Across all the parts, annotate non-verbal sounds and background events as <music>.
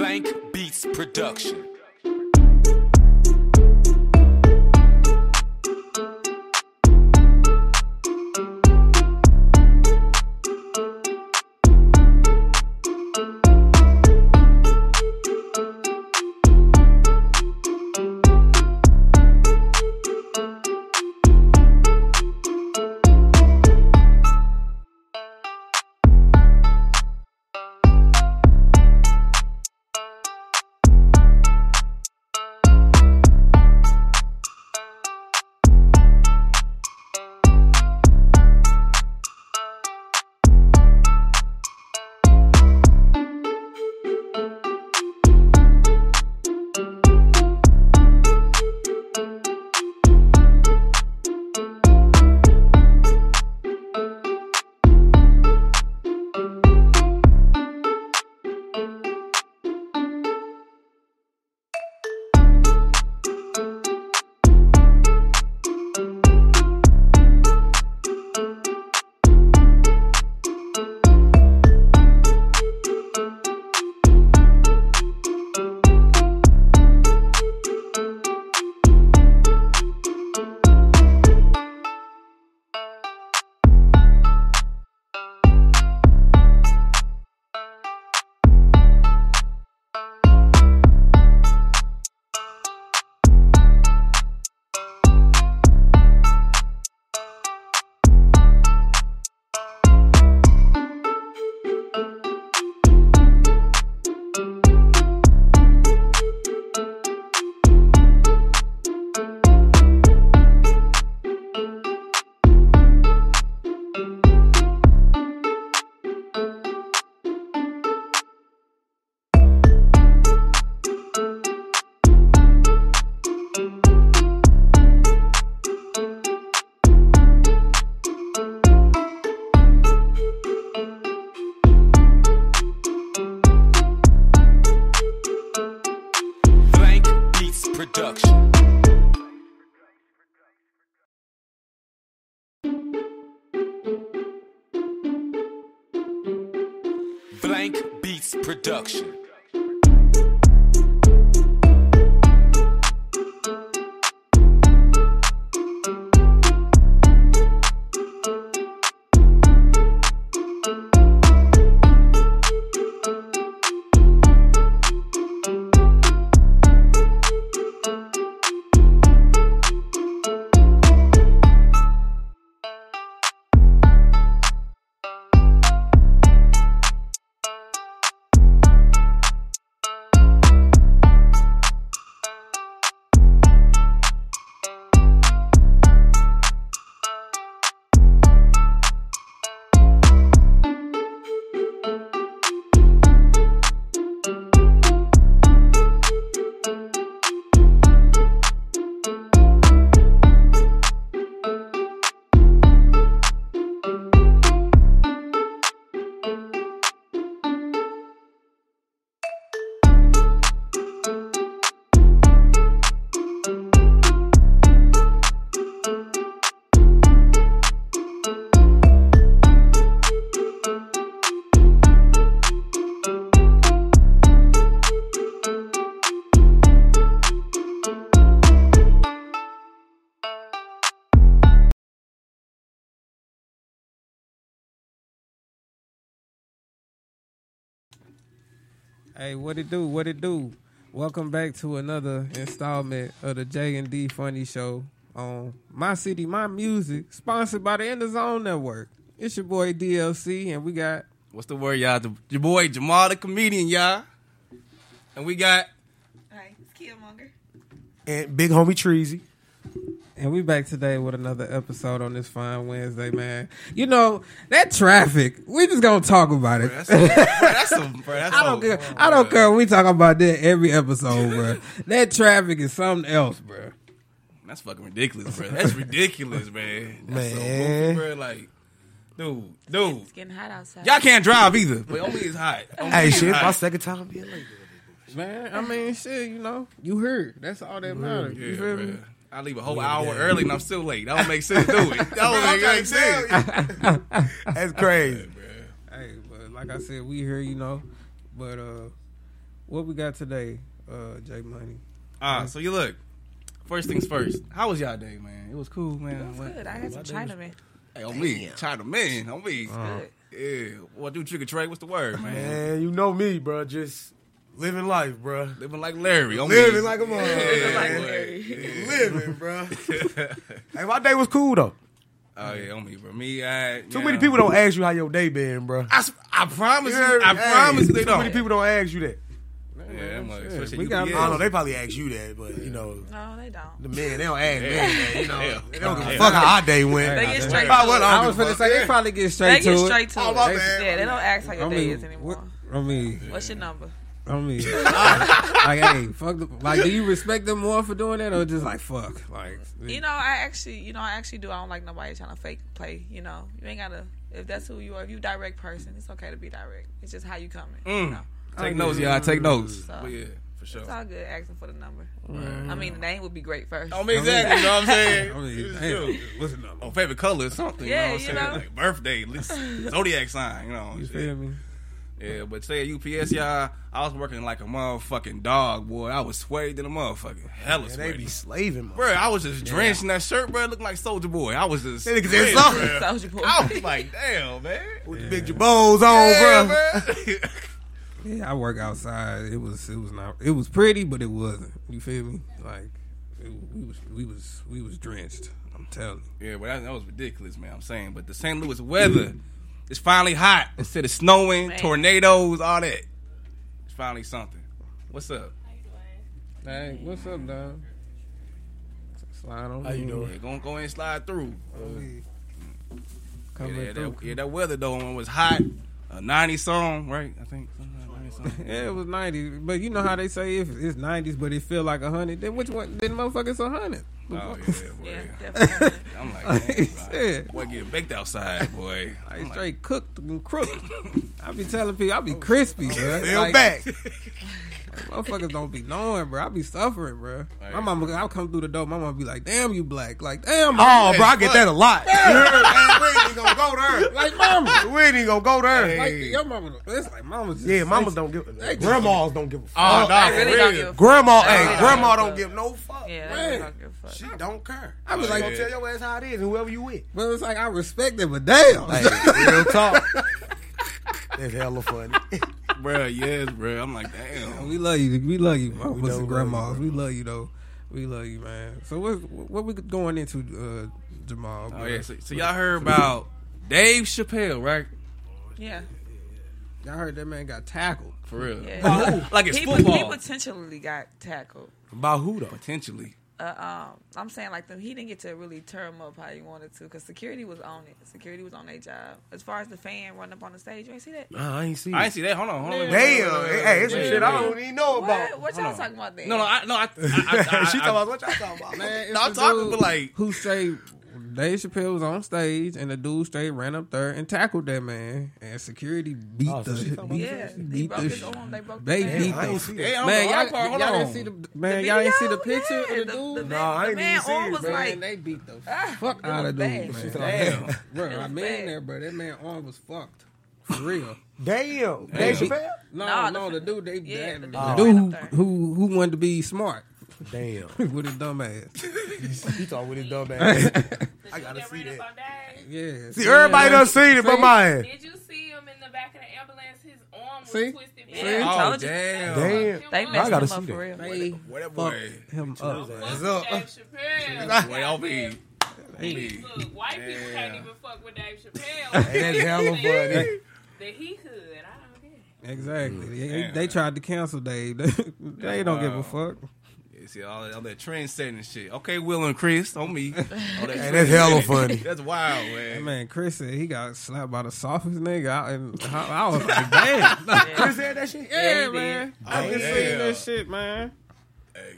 Blank Beats Production. Hey, what it do? What it do? Welcome back to another installment of the J and D Funny Show on My City, My Music, sponsored by the In the Zone Network. It's your boy DLC, and we got What's the word, y'all? The- Your boy Jamal the comedian, y'all. And we got Hi, it's Killmonger. and big homie Treasy. And we back today with another episode on this fine Wednesday, man. You know that traffic. We just gonna talk about it. that's bro, that's some bro, that's <laughs> I don't some- care. I don't care. We talk about that every episode, bro. that traffic is something else, bro. That's fucking ridiculous, bro. That's ridiculous, man. That's so Man. goofy, bro. Like, dude, dude. It's getting hot outside. Y'all can't drive either, but only it's hot. <laughs> Only Hey, shit, hot. my second time being late. Man, I mean, shit, you know, you heard. That's all that matters. Yeah, you feel bro. me? I leave a whole hour early and I'm still late. That don't make sense, do it? <laughs> That don't make, make sense. <laughs> That's crazy. Hey, but like I said, we here, you know. But uh what we got today, uh, J Money? Ah, so you look. First things first. How was y'all day, man? It was cool, man. It was What- good. I had some Chinaman. Hey, on me, China man, on me. Good. Yeah, what do trick or trade? What's the word, man? Man, you know me, bro. Just living life, bro. Living like Larry, on Living me. like a mother. Yeah, Like boy. Larry. Living, bro. <laughs> hey, my day was cool though. Oh yeah, on me, bro. Me, I Too yeah. many people don't ask you how your day been, bro. I, s- I promise you, Yeah, I hey, promise you they Too don't. Too many people don't ask you that. Yeah, I'm like, Shit, especially we we got- I don't know. They probably ask you that, but you know, No, they don't. the men they don't ask men. that, You know, Hell. they don't give a fuck how our day went. They get straight to what. I I don't was give a finna fuck. say they probably get straight. They straight get to straight it. to Oh, it. my They- bad. Yeah, they don't ask how your I day is anymore. what- I mean, What's your number? I mean, like, hey, fuck. The, like, do you respect them more for doing that, or just like fuck? Like, You know, I actually, you know, I actually do. I don't like nobody trying to fake play. You know, you ain't gotta. If that's who you are, if you direct person, it's okay to be direct. It's just how you coming. You Mm. know, Take notes, y'all. Take notes. So- But yeah, for sure. it's all good asking for the number. I mean, the name would be great first. I mean, exactly. You know what I'm saying? I mean, It's damn, <laughs> what's the number? Oh, favorite color or something. Yeah, you know what I'm you saying? know. Like birthday, zodiac sign. You know. You feel me? Yeah, but say at UPS, y'all, I was working like a motherfucking dog, boy. I was sweaty than a motherfucking hella Man, they sweaty. be slaving, bro. Bro, I was just drenched in that shirt, bro. Looking like Soldier Boy. I was just. They niggas drenched, in something. Soldier Boy. I was like, damn, man. With the big jabos on, Yeah, bro. <laughs> Yeah, I work outside. It was it was not it was pretty, but it wasn't. You feel me? Like it, we was we was we was drenched. I'm telling you. yeah, but that, that was ridiculous, man. I'm saying, but the St. Louis weather is finally hot instead of snowing, Man. tornadoes, all that. It's finally something. What's up? Hey, what's up, dog? Slide on. How you doing? Yeah, go, go and slide through. Uh, Coming Yeah, through. that, yeah, that weather though when it was hot, a 90 song, right? I think something like 90 song. <laughs> Yeah, it was 90. But you know how they say if it's 90s, but it feel like 100, then which one? Then motherfuckers 100. Oh, oh yeah, boy. Yeah, definitely. <laughs> I'm like, damn, <laughs> he boy, getting baked outside, boy. I like, straight cooked and crooked. <laughs> I be telling people I be crispy, bro. Feel Like, back. Motherfuckers don't be knowing, bro. I be suffering, bro. Right. My mama, I'll come through the door. My mama be like, "Damn, you black." Like, damn, Oh, mama. bro, I get that a lot. You heard? Man, we ain't gonna go there. <laughs> like mama. We ain't even gonna go there. Like your mama. It's like mama. Just Yeah, mamas don't give. They- Grandmas don't give a oh, fuck. Oh, nah, They really don't give a fuck. Grandma, hey, really don't grandma don't give no fuck. Yeah, Man. don't give a fuck. She don't care. I be She like, gonna tell your ass how it is, and whoever you with. But it's like I respect it, but damn. Hey, real talk. <laughs> That's hella funny. <laughs> bro, yes, bro. I'm like, damn. we love you. We love you, mamas know and grandmas. love you, we love you though. We love you, man. So what what we going into, uh, Jamal? Oh yeah, so, so y'all heard about Dave Chappelle, right? Yeah, Y'all heard that man got tackled. For real. yeah. <laughs> Like it's he, football. he potentially got tackled. About who though? Potentially. Uh, um, I'm saying like them, he didn't get to really tear him up how he wanted to because security was on it. Security was on their job. As far as the fan running up on the stage, you ain't see that. Nah, I ain't see. I ain't see that. Hold on, hold on. Damn, hey, hey, it's some shit I don't even know about. What? What y'all talking about there? No, no, I, no, I, I, I, I, <laughs> she talking about what y'all talking about, Man, No, I'm talking, dude but like- who straight Dave Chappelle was on stage and the dude straight ran up there and tackled that man and security beat Oh, so the she talking about Yeah, he beat broke the sh- arm. They broke. they the beat man. I the see Hey, that. I'm man y'all, hard part. Hold y'all on. didn't see the man The y'all didn't see the picture Yeah, of the the- dude the No, man- I the ain't man even see arm it, was bro. man like they beat the Ah, fuck out was of dude bad. man Damn. bro I was mean bad. there bro that man arm was fucked for real Damn, Dave Chappelle. no Nah, no the- the dude they yeah, that- the dude the ran dude up who, there. who who wanted to be smart Damn, <laughs> with his dumb ass <laughs> he talking with his dumb ass. I <laughs> I gotta gotta see that. yeah See, everybody done seen it, but See? my ass. Did you see him in the back of the ambulance? His arm was See? twisted Yeah, back. Oh, told you. damn. Damn. They I gotta him see up that. for real. they Where that boy? him up Fuck That's with up. Dave Chappelle. Boy, I'll be. He- Look, white people can't even fuck with Dave Chappelle. Hey, that's hella funny. that he could. I don't get. Exactly. Mm. They, they tried to cancel Dave. they don't give a fuck. Yeah, see all that, all that trend setting shit. Okay, Will and Chris on me. <laughs> Oh, all that Hey, that's hella funny. <laughs> That's wild, man. That man, Chris said he got slapped by the softest nigga. I, and I, I was like, <laughs> damn. Chris said that shit. yeah, Yeah, he man. I Oh, just yeah. seen that shit, man. Hey,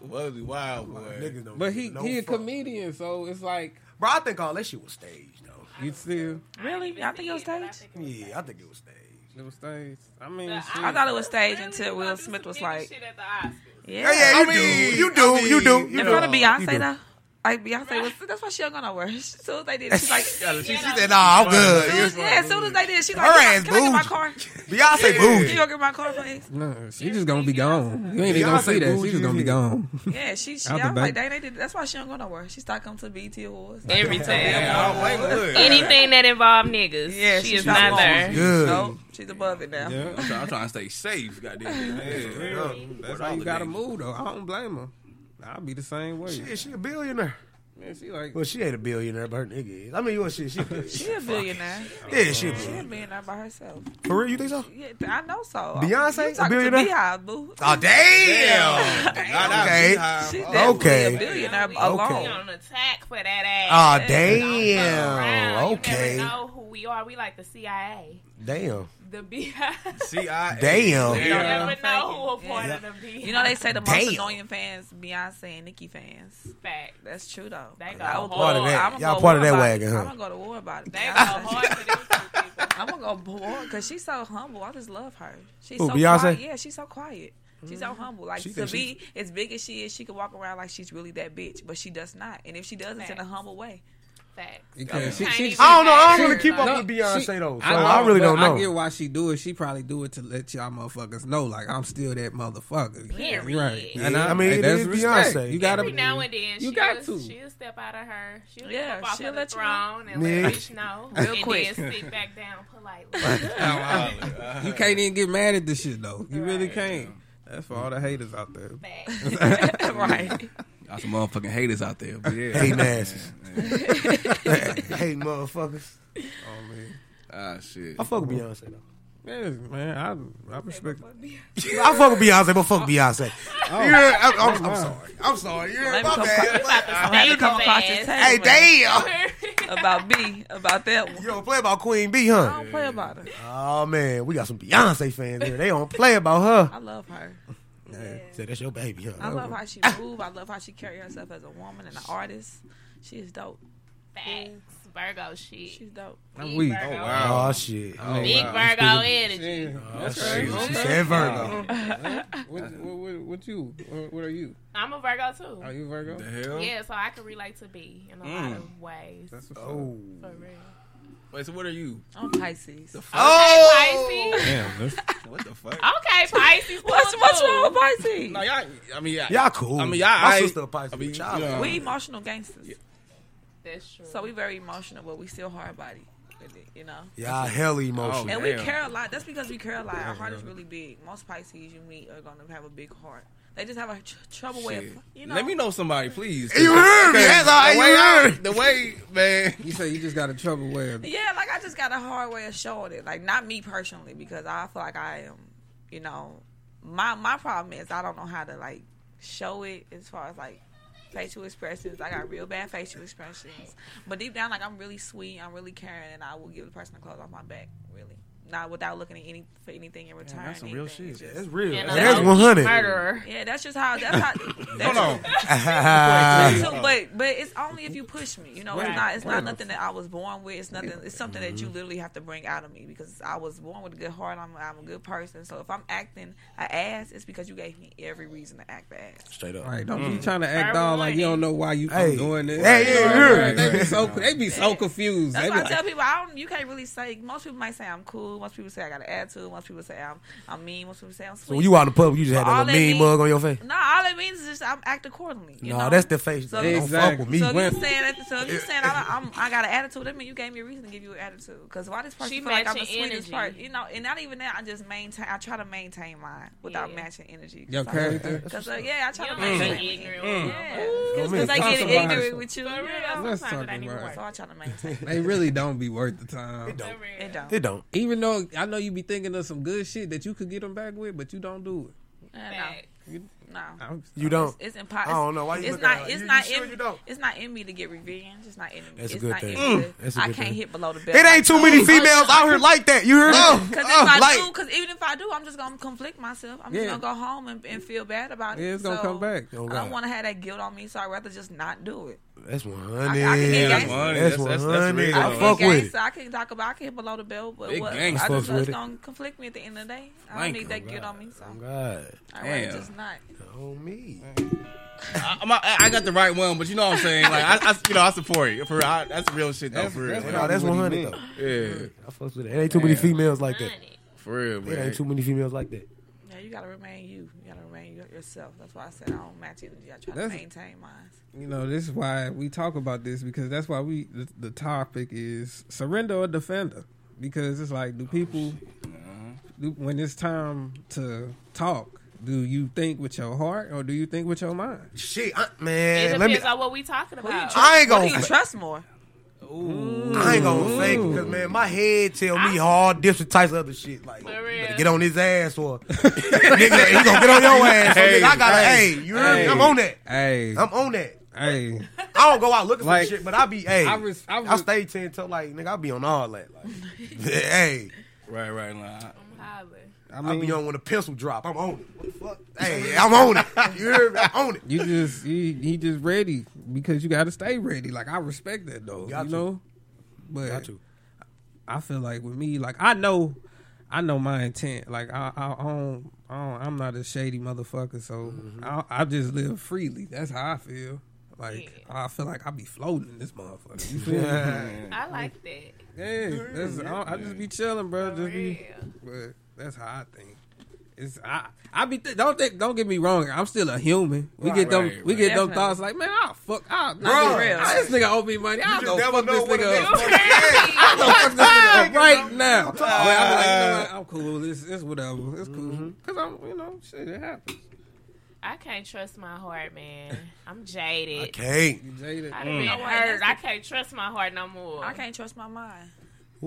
was he wild, boy? Niggas don't But give he no he a fuck. comedian, so it's like Bro, I think all that shit was staged though. you still Really? I think it was staged. Yeah, I think it was staged. it was staged. I mean, The shit. I thought it was staged Really? until Will gonna do Smith some was nigga like, shit at the Oscars. yeah. Yeah, yeah, you I mean, do, you do, I mean, you do, you In do. front of Beyonce though. Like Beyonce was. That's why she don't go nowhere. As soon as they did, she's like, <laughs> she, she said, "Nah, I'm good." yeah. As soon as they did, she's like, Her can, I- ass can I get my car? Beyonce Can bougie. you go get my car, please? No, she just gonna be gone. You ain't even gonna see that. She just gonna be gone. Yeah, she. she I was like, back. dang, they did. That's why she don't go nowhere. She started coming to BET Awards. Every time. I don't blame her. Look, Anything that involve niggas, Yeah, she she's is not not there. Good. Nope, she's above it now. Yeah, I'm trying, I'm trying to stay safe. Goddamn. <laughs> Yeah. that's how you gotta move though. I don't blame her. I'll be the same way. Shit, she a billionaire. Man, she like Well, she ain't a billionaire, but her nigga is. I mean, what shit? She, She <laughs> a billionaire. yeah, she a She a billionaire. billionaire by herself. For real, you think so? Yeah, I know so. Beyonce, you a talking billionaire? to BeyHive, boo. Oh damn! <laughs> Okay. She's Okay. definitely a billionaire We alone. on attack for that ass. Oh damn! around. Okay. You never know who we are. We like the CIA. Damn. The BeyHive. <laughs> CIA. Damn. You Yeah. never know who a part of the BeyHive. You know they say the most Damn. annoying fans, Beyonce and Nicki fans. Fact. That's true though. They go I would hard. Part of that. I'ma Y'all go part of that wagon, huh? I'm gonna go to war about it. They <laughs> go hard for them two people. I'm gonna go to war because she's so humble. I just love her. She's Who, so Beyonce? quiet. Yeah, she's so quiet. She's so mm-hmm. humble. Like She to think be as big as she is, she can walk around like she's really that bitch, but she does not. And if she does, it's in a humble way. Fact. you can't. She, she, I don't know. I don't She- really keep up No, with Beyonce she- though, so I, I, know, really don't know. I get why she do it. She probably do it to let y'all motherfuckers know, like I'm still that motherfucker. Period. Right. Yeah, And I mean, hey, it that's is respect. Beyonce. You gotta. Every now and then, You she'll, got to. she'll step out of her. She'll Yeah, step off she'll of the let you know. throne and Yeah. let bitch know. <laughs> Real and quick. then sit back down politely. <laughs> You can't even get mad at this shit though. You really can't. That's for all the haters out there. <laughs> Right. Got some motherfucking haters out there. But yeah. Hating asses. <laughs> Hating motherfuckers. Oh man. Ah, shit. I fuck with Beyonce though. Yeah, man, I I respect. I fuck with Beyonce, but fuck Beyonce. Oh, You heard- I'm, I'm, I'm sorry. I'm sorry. You heard Let me my come bad. I'm to come across this Hey, table damn. <laughs> about B, about that one. You don't play about Queen Bee, I huh? don't play about her. Oh man, we got some Beyonce fans here. They don't play about her. I love her. Say that's your baby, I love how she move. I love how she carry herself as a woman and an artist. She is dope. Facts. Virgo shit. She's dope. I'm Big weak. Virgo. Oh, wow. Oh shit. Oh, oh Big wow. Virgo energy. Oh, shit. She said Virgo. <laughs> What, what, what, what you? What, what are you? I'm a Virgo too. Are you Virgo? The hell? Yeah, so I can relate to B in a lot of mm. ways. That's what's Oh. For real. Wait, so what are you? I'm Pisces. Oh. Okay, Pisces. Damn, <laughs> What the fuck? Okay, Pisces. What's, what's wrong with Pisces? No, y'all. I mean, y'all. Y'all cool. I mean, y'all. My I- sister a Pisces. I mean, Child. you know. We emotional gangsters. That's true. So we very emotional, but we still hard body. it, You know? Yeah, hell hella oh, emotional. And we Damn. care a lot. That's because we care a lot. Our heart is really big. Most Pisces you meet are going to have a big heart. They just have a tr- trouble way of, you know. Let me know somebody, please. You heard me. That's all The way, I, the way, man. you say you just got a trouble with. Yeah, like I just got a hard way of showing it. Like not me personally, because I feel like I am, you know, my my problem is I don't know how to like show it as far as like facial expressions. I got real bad facial expressions, but deep down, like I'm really sweet, I'm really caring, and I will give the person the clothes off my back, really, not without looking at any for anything in return. that's some real shit. It's just- That's real. And That's one hundred. Murderer. yeah, that's just how. That's how. <laughs> That's Hold on. <laughs> <laughs> So, but but it's only if you push me. You know, Right. it's not it's not nothing that I was born with. It's nothing. It's something that you mm-hmm. literally have to bring out of me because I was born with a good heart. I'm I'm a good person. So if I'm acting an ass, it's because you gave me every reason to act the ass. Straight up. Right, don't be mm. trying to act Verbal all like you don't know why you Hey. doing this. Hey, yeah, you Right, heard right. They be so they be so confused. That's why I like, tell people I don't. You can't really say. Most people might say I'm cool. Most people say I got an attitude. Most people say I'm I'm mean. Most people say I'm So sweet. when you out in the public, you just had All that that little mean mean- mug on your face. no, all it means is just I'm act accordingly. You No, know? that's the face. So- Don't fuck with me. So if When- you saying that, so if you saying I, I'm, I got an attitude, that mean you gave me a reason to give you an attitude. Because why this person She feel like I'm the sweetest energy. part, you know? And not even that, I just maintain. I try to maintain mine without Yeah. matching energy. your character. Because uh, yeah, I try to to maintain. be ignorant. Yeah, Don't because I get about ignorant with you. For real, Yeah. Let's talk it ain't even about work. So I try to maintain. They really don't be worth the time. It don't. For. It don't. It don't. Even though I know you be thinking of some good shit that you could get them back with, but you don't do it. no, no. I'm, You don't. It's impossible. I don't know. Why you It's not. at It's you- not you sure in. you don't? It's not in me to get revenge. It's not in me. That's a it's good not thing. in me. to- mm, That's a I good can't thing. hit below the belt. It ain't too many females out here like that. You heard me? Because if oh, I like, do, because even if I do, I'm just gonna conflict myself. I'm just gonna go home and, and feel bad about it. Yeah, it's gonna So, come back. Oh, I don't want to have that guilt on me, so I'd rather just not do it. That's one I- I can get hundred. That's That's- one that's- that's hundred. I I can fuck get with it. gangsta, I can talk about. I can hit below the belt, but Big what? I just with it's it. gonna conflict me at the end of the day. I don't Thank need you. that oh guilt on me, so Oh God, I'd rather just not. on me. I, I'm not- I got the right one, but you know what I'm saying. Like, I, I you know, I support it. For real, I, that's real shit though. That's- For real, that's man. No, that's 100 though. yeah, I fucks with it. There ain't too many females like that. For real, There ain't too many females like that. Yeah, you gotta remain you. You gotta remain your- yourself. That's why I said I don't match energy. I try That's- to maintain mine. You know, this is why we talk about this because that's why we the, the topic is surrender or defender because it's like do oh, people uh-huh. do, when it's time to talk do you think with your heart or do you think with your mind? Shit, uh, I, It man. Let me. depends on what we talking Who you about. trust? I ain't gonna. do you trust more? I ain't gonna fake it because man, my head tell me hard different types of other shit. Like, For real. better get on his ass or nigga, he gonna get on your ass. So, Hey, nigga, I gotta. hey, Hey, you heard me? hey. I'm on that. Hey, I'm on that. hey, I don't go out looking Like, for shit, but I be. Hey, I I, res- I res- stay ten till like nigga. I be on all that. Like, <laughs> hey, Right, right. Like, I'm hollering. I I mean be on when the pencil drop. I'm on it. What the fuck? Hey, I'm on it. <laughs> You heard me? I'm on it. you just he, he just ready because you got to stay ready. Like I respect that though, Got you to. know. But Got to. I feel like with me, like I know, I know my intent. Like I, I, I don't, I don't, I'm not a shady motherfucker, so Mm-hmm. I, I just live freely. That's how I feel. Like I feel like I be floating in this motherfucker. You feel me? I like that. Yeah, that's, I, I just be chilling, bro. Just be, but that's how I think. It's I I be th- don't think don't get me wrong. I'm still a human. We get them Right, we right. get them thoughts like man, I'll fuck, I'll, Bro, real. this nigga owe me money. You <laughs> go fuck this nigga up. I'll go fuck this nigga up right now. But I'm like, you know what? I'm cool. It's, it's whatever. It's cool. Cause I'm you know shit. It happens. I can't trust my heart, man. <laughs> I'm jaded. I can't. You jaded. I mm. done been hurt. I can't trust my heart no more. I can't trust my mind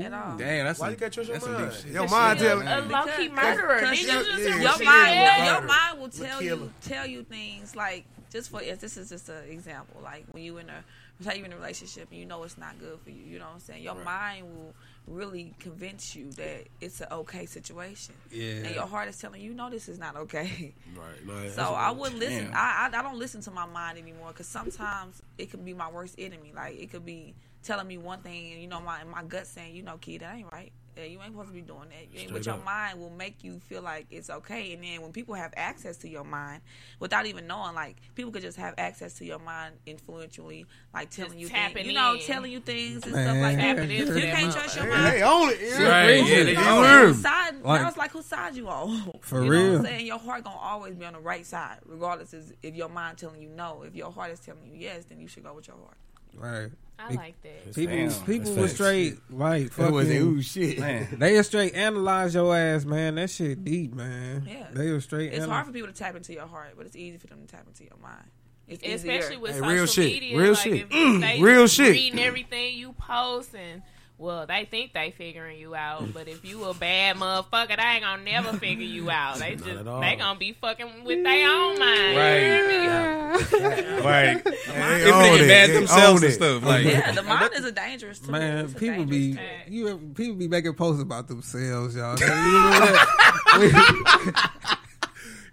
at all. damn, that's Why some- you can't trust your that's some mind? deep shit. Your mind a, tell a low key murderer. because Niggas your- yeah, Your mind, will, your mind will tell you tell you things like just for if this is just an example. Like when you in a say you in a relationship and you know it's not good for you. You know what I'm saying? Your mind will really convince you that it's an okay situation. Yeah. And your heart is telling you, no, this is not okay. Right. No, So I wouldn't listen. I, I I don't listen to my mind anymore because sometimes it could be my worst enemy. Like it could be telling me one thing and you know my my gut saying, you know, kid, that ain't right. Yeah, you ain't supposed to be doing that. You ain't, but your up. mind will make you feel like it's okay. And then when people have access to your mind without even knowing, like people could just have access to your mind influentially, like telling you tapping things, you know, in. telling you things and Man. stuff like that. You can't that trust your motherfucker. mind. Hey, own it. Yeah. Right, crazy. yeah, they- You No, heard whose me. side, Like- that was like whose side you on. <laughs> For you Know what real. I'm saying? Your heart gonna always be on the right side, regardless is if your mind telling you no. If your heart is telling you yes, then you should go with your heart. Right. I like that. People Damn, people that's was facts. straight like That was fucking. ooh shit. Man. <laughs> They a straight analyze your ass, man. That shit deep, man. Yeah. They a straight. It's ana- hard for people to tap into your heart, but it's easy for them to tap into your mind. It's Especially easier. with Hey, social real shit. media, Real like shit. Mm, they real shit. reading everything you post and well, they think they figuring you out, but if you a bad motherfucker, they ain't gonna never figure you out. They just at all. they gonna be fucking with their own mind. Right. You hear me? Right. Hey, If they own get it. mad Hey, themselves own and stuff. Like, yeah, the mind is a dangerous tool. Man, It's people be tool. you people be making posts about themselves, y'all. You know what?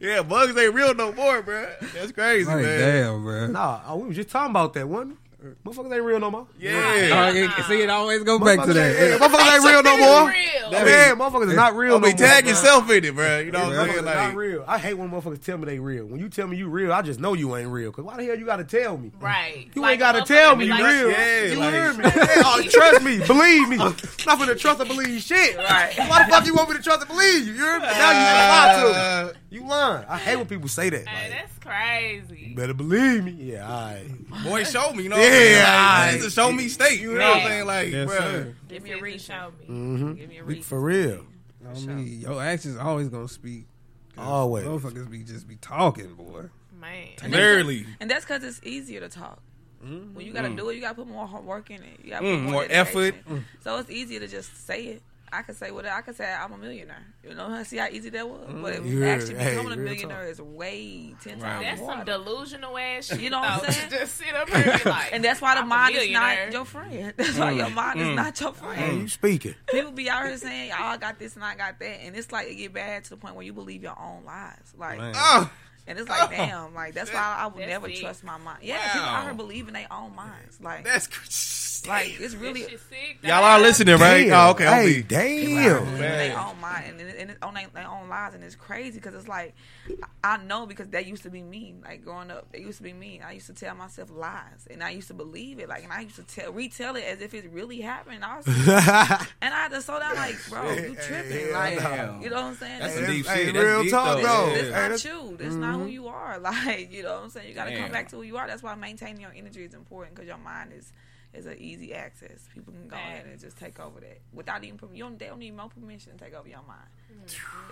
yeah, bugs ain't real no more, bro. That's crazy, like, man. damn, bro. Nah, oh, we was just talking about that one. Motherfuckers ain't real no more. Yeah. Oh, it- see, it always go back to Motherfuckers ain't- that. Motherfuckers ain't real no more. Real. Man, motherfuckers is not real I no mean, more. tag bro. yourself in it, bro. You know what I'm Motherfuckers saying? not real. I hate when motherfuckers tell me they real. When you tell me you real, I just know you ain't real. Cause why the hell you gotta tell me? Right. You Like ain't gotta tell me you like, real. Yeah, you like- heard me. <laughs> Yeah, oh, trust me, believe me. I'm not gonna trust or believe shit. Right. Why the fuck you want me to trust and believe you? You heard me? Now you lie to uh, me. You lying. I hate when people say that. Hey, Like, that's crazy. you better believe me. Yeah, all right. boy, show me. You know Yeah, what I'm saying? Like, aight. It's a show me state. You know what I'm saying? Like, Yes, bro. sir. Give me a This reason. show me. Mm-hmm. Give me a reason. For real. I mean, your actions always gonna speak. Always. Motherfuckers be just be talking, boy. Man. Literally. And that's because it's easier to talk. When you gotta do it, you gotta put more hard work in it. You gotta Mm, put more effort. dedication. So it's easier to just say it. I could say what I could say. I'm a millionaire. You know, see how easy that was. But mm, it, Yeah, actually hey, becoming a real millionaire is way ten Right. times That's some delusional ass shit. You know what I'm saying? <laughs> Just sit up here and be <laughs> like, and that's why the I'm mind is not your friend. <laughs> That's why mm, your mind is mm. not your Hey, friend. you speaking. People be out here saying, "Y'all got this and I got that," and it's like it get bad to the point where you believe your own lies. Like, Oh, and it's like, oh. damn, like that's why I would That's never it. trust my mind. Yeah, people out Wow. here believe in their own minds. Like, that's Like it's really sick. Y'all are listening, right? Damn. Oh, okay. Hey, Hey, damn. in their own mind and, and it's on their, their own lives and it's crazy because it's like I I know because that used to be me like growing up that used to be me I used to tell myself lies and I used to believe it like and I used to tell retell it as if it really happened I was, <laughs> and I had to slow down like bro you tripping Yeah, like damn. you know what I'm saying That's That's- some deep Hey, shit. That's real deep, talk, though. though. Yeah. That's Hey, not that's- you. That's not who mm-hmm. you are. <laughs> Like, you know what I'm saying? You got to come back to who you are. That's why maintaining your energy is important because your mind is is an easy access. People can go ahead and just take over that without even. You don't, they don't need more permission to take over your mind.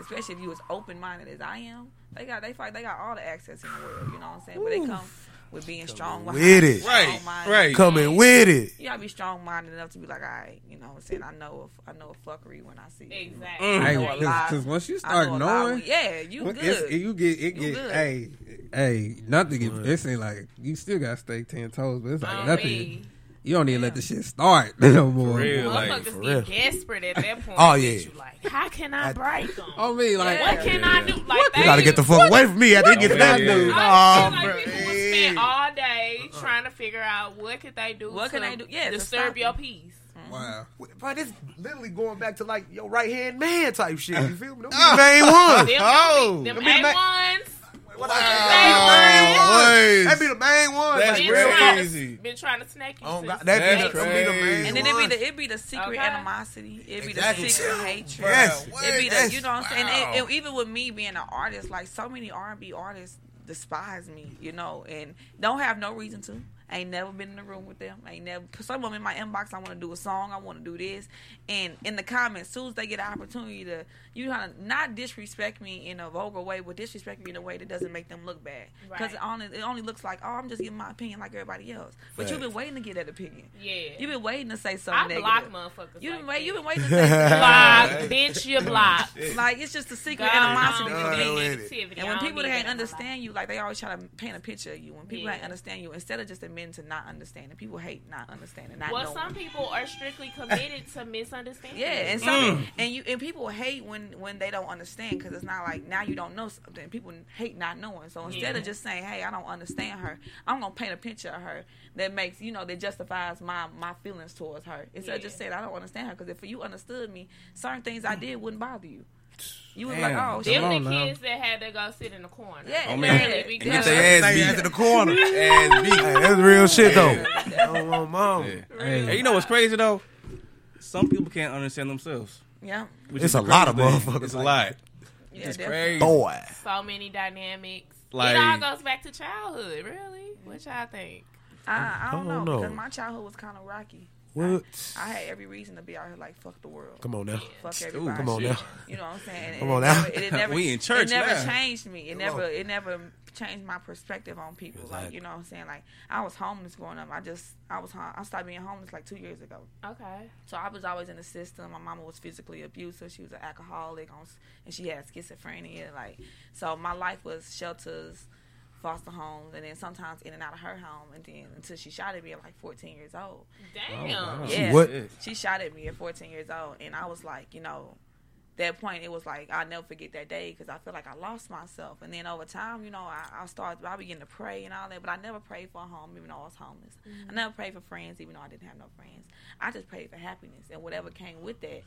Especially if you as open minded as I am. They got they fight. They got all the access in the world. You know what I'm saying? But they come with being strong with it. Right, right. Coming with it. You gotta be strong minded enough to be like, all right, you know what I'm saying? I know if I know a fuckery when I see it. Exactly. Mm. Hey, know a lie. because once you start know lie knowing, when- yeah, you when good. you get it You get good. hey hey nothing. Get, it seems like you still got to stay ten toes, but it's like On nothing. me. You don't even let the shit start <laughs> no more. real. like, Motherfuckers for get real. desperate at that point. <laughs> Oh, yeah. You like, how can I break them? On oh, me, like what can I do? Like, You they gotta get the fuck away from me after you get to that dude. I Oh, feel like people Hey. spend all day uh-uh. trying to figure out what could they do. What can they do? Yeah, disturb your you. peace. Mm-hmm. wow. But it's literally going back to like your right hand man type shit. You feel me? Them the <laughs> main ones. Them, Oh. them, Them them be the A ones. What Wow. I say? Boys. That be the main one. That's like, Been real trying, crazy. to, been trying to snake you. Oh, sis. God, that be That's the, them be the main crazy. And then it be the it be the secret Okay. animosity. It'd be Exactly. the secret hatred. Yes. It'd be the you know what I'm saying. Wow. And, and even with me being an artist, like so many R&B artists despise me, you know, and don't have no reason to. I ain't never been in the room with them. I ain't never. Cause some of them in my inbox, I want to do a song. I want to do this, and in the comments, soon as they get an opportunity to, you kind of not disrespect me in a vulgar way, but disrespect me in a way that doesn't make them look bad. Because Right. it only it only looks like, oh, I'm just giving my opinion like everybody else. But you've been waiting to get that opinion. Yeah. You've been waiting to say something. I something block motherfuckers. You've like been wait, you've been waiting to say <laughs> something block, negative. bitch. You block. <laughs> Like it's just a secret God, animosity I for don't me. need with it. negativity. And I when don't people that ain't that in my understand you, like they always try to paint a picture of you. When people Yeah. ain't understand you, instead of just admitting to not understanding, people hate not understanding, not. Well, knowing. some people are strictly committed to misunderstanding. Yeah, and some mm. and you and people hate when when they don't understand because it's not like now you don't know something. People hate not knowing. So instead Yeah. of just saying, "Hey, I don't understand her," I'm gonna paint a picture of her that makes you know that justifies my my feelings towards her. Instead of just saying, "I don't understand her," because if you understood me, certain things I mm. did wouldn't bother you. You would Damn. like, "Oh, Come. Them the now. kids that had to go sit in the corner. Yeah, Oh, man. really, And because get their ass beat. ass to the corner. <laughs> Ass beat. that's real shit though. Oh, my mom. Yeah. Hey, Hey, you know what's crazy though? Some people can't understand themselves. yeah, which It's is a lot of thing. motherfuckers It's a lot. yeah, It's definitely. crazy. Boy. So many dynamics. Like- it all goes back to childhood, really. What y'all think? I, I don't I don't know, know. because my childhood was kind of rocky. What? I had every reason to be out here like fuck the world, Come on now. fuck everybody. Come on now. You know what I'm saying? And Come it on now. Never, it never, We in church It never now. changed me. It Come never. on. It never changed my perspective on people. Like you know what I'm saying? Like I was homeless growing up. I just I was hom- I started being homeless like two years ago. Okay. So I was always in the system. My mama was physically abusive. She was an alcoholic, on, and she had schizophrenia. Like so, my life was shelters, foster homes, and then sometimes in and out of her home, and then until she shot at me at like 14 years old. Damn. Oh, wow. Yeah, What? she shot at me at 14 years old, and I was like, you know, that point it was like I'll never forget that day because I feel like I lost myself. And then over time, you know, I, I started, I began to pray and all that, but I never prayed for a home even though I was homeless. I mm-hmm. never prayed for friends even though I didn't have no friends. I just prayed for happiness, and whatever came with that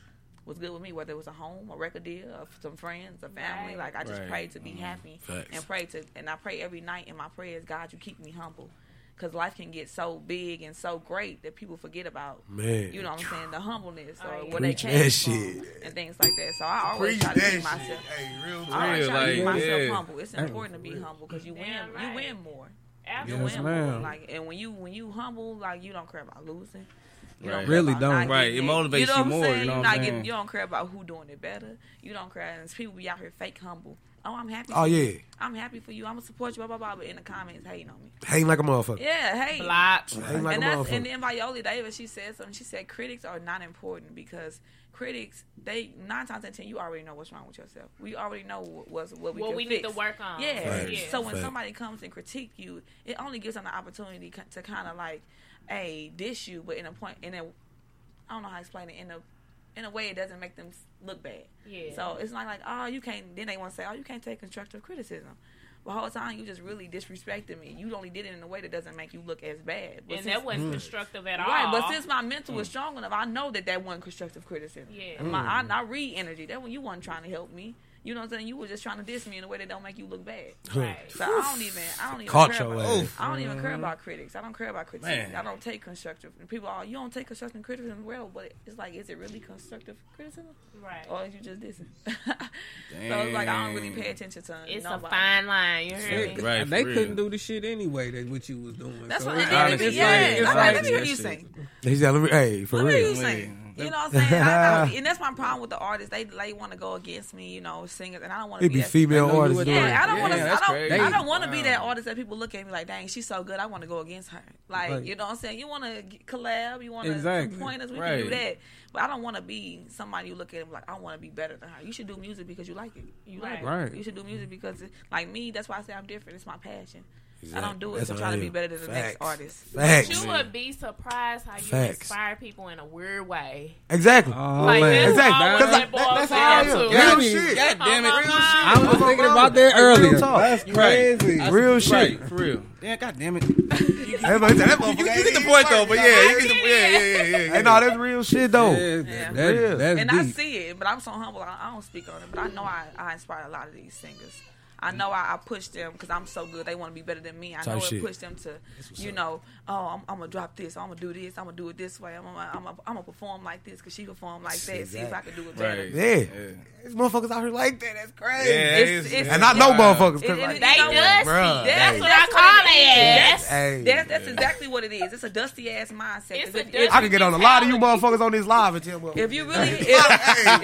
was good with me, whether it was a home, a record deal, or some friends, a family. Right. Like I just Right. prayed to be mm-hmm. happy Facts. and pray to, and I pray every night in my prayers, God, you keep me humble. Because life can get so big and so great that people forget about Man. you know what I'm saying, the humbleness or Oh, yeah. where they came that from shit. and things like that. So I always Preach try to that keep shit. myself. Hey, real I always Real, try to keep myself yeah. humble. It's important to be humble because you win. Right. You win more. You Absolutely. Yes, win more. ma'am. Like, and when you when you humble, like you don't care about losing. You Right. care Really don't. Right, it motivates you, know you more, saying? you know what I'm getting- You don't care about who doing it better. You don't care. And people be out here fake humble. Oh, I'm happy. Oh for you. yeah. I'm happy for you. I'm gonna support you. Blah blah blah. But in the comments, hating on me. Hating like a motherfucker. Yeah, hey. Block. Hating like and a that's motherfucker. and then Viola Davis, she said something. She said critics are not important because critics, they nine times out of ten, you already know what's wrong with yourself. We already know what what's what we What can we fix. need to work on. Yeah. Facts. Yeah. So when Facts. somebody comes and critique you, it only gives them the opportunity to kind of like, a dish you, but in a point, in a, I don't know how to explain it in a. In a way, it doesn't make them look bad. Yeah. So it's not like, oh, you can't. Then they want to say, oh, you can't take constructive criticism. But the whole time you just really disrespected me. You only did it in a way that doesn't make you look as bad. But and since- that wasn't mm. constructive at all. Right, but since my mental was mm. strong enough, I know that that wasn't constructive criticism. Yeah. And my, I, mm. I read energy. That when you wasn't trying to help me. You know what I'm saying? You were just trying to diss me in a way that don't make you look bad. <laughs> right. So I don't even, I don't even Caught care about. ass. I don't even care mm-hmm. about critics. I don't care about criticism. Man. I don't take constructive. People are, you don't take constructive criticism well, but it's like, is it really constructive criticism, right. or is you just dissing? <laughs> so it's like I don't really pay attention to. It's nobody. a fine line. You hear me? Right, And they real. couldn't do the shit anyway that what you was doing. That's so what. it's And then, like- if- it's yeah, like- I'm it's like, like- let me hear you shit. sing. He said, hey, for Let me hear you real. Sing. You know what I'm saying? I, I, <laughs> and that's my problem with the artists. They they want to go against me, you know, singers, and I don't want to be be female I artists would doing do it. Yeah, I don't want to. I don't. crazy. I don't want to be that artist that people look at me like, "Dang, she's so good. I want to go against her." Like, Right. you know what I'm saying? You want to collab. You want to Exactly. point us. We can do that. But I don't want to be somebody you look at and like, I want to be better than her. You should do music because you like it. You like Right. it. Right. You should do music because, it, like me, that's why I say I'm different. It's my passion. I don't do it That's to how try to be better than the next artist. Facts. You would be surprised how you Facts. inspire people in a weird way. Exactly. Oh, like man. that's Exactly. all Cause that that- that's how I to. am. God, Real shit. God damn it. Real shit. I was Real thinking talk. about that Real earlier. talk. That's Right. crazy. Real shit. Right, for real. Yeah, god damn it. Everybody <laughs> said, that You, motherfucker you get the point though, but yeah, you get the yeah, yeah, yeah, yeah. Hey, no, that's real shit though. Yeah, Yeah. that- Real. that's and I see it, but I'm so humble. I, I don't speak on it, but I know I, I inspire a lot of these singers. I know I, I push them because I'm so good. They want to be better than me. I Type know it shit. push them to, you know, oh, I'm, I'm gonna drop this. I'm gonna do this. I'm gonna do it this way. I'm gonna, I'm gonna, I'm gonna perform like this because she perform like that. See if I can do it better. Right. Yeah. Yeah. These motherfuckers out here like that. That's crazy. Yeah, It's- it's- it's- And I know Wow. motherfuckers. 'cause It- it- like, They You know dusty. Bruh, That's hey. what I call it. That's, Hey. that's, that's exactly what it is. It's a dusty ass mindset. It's 'Cause a dusty- I can get on a lot of you motherfuckers on this live and tell if you really, <laughs> if,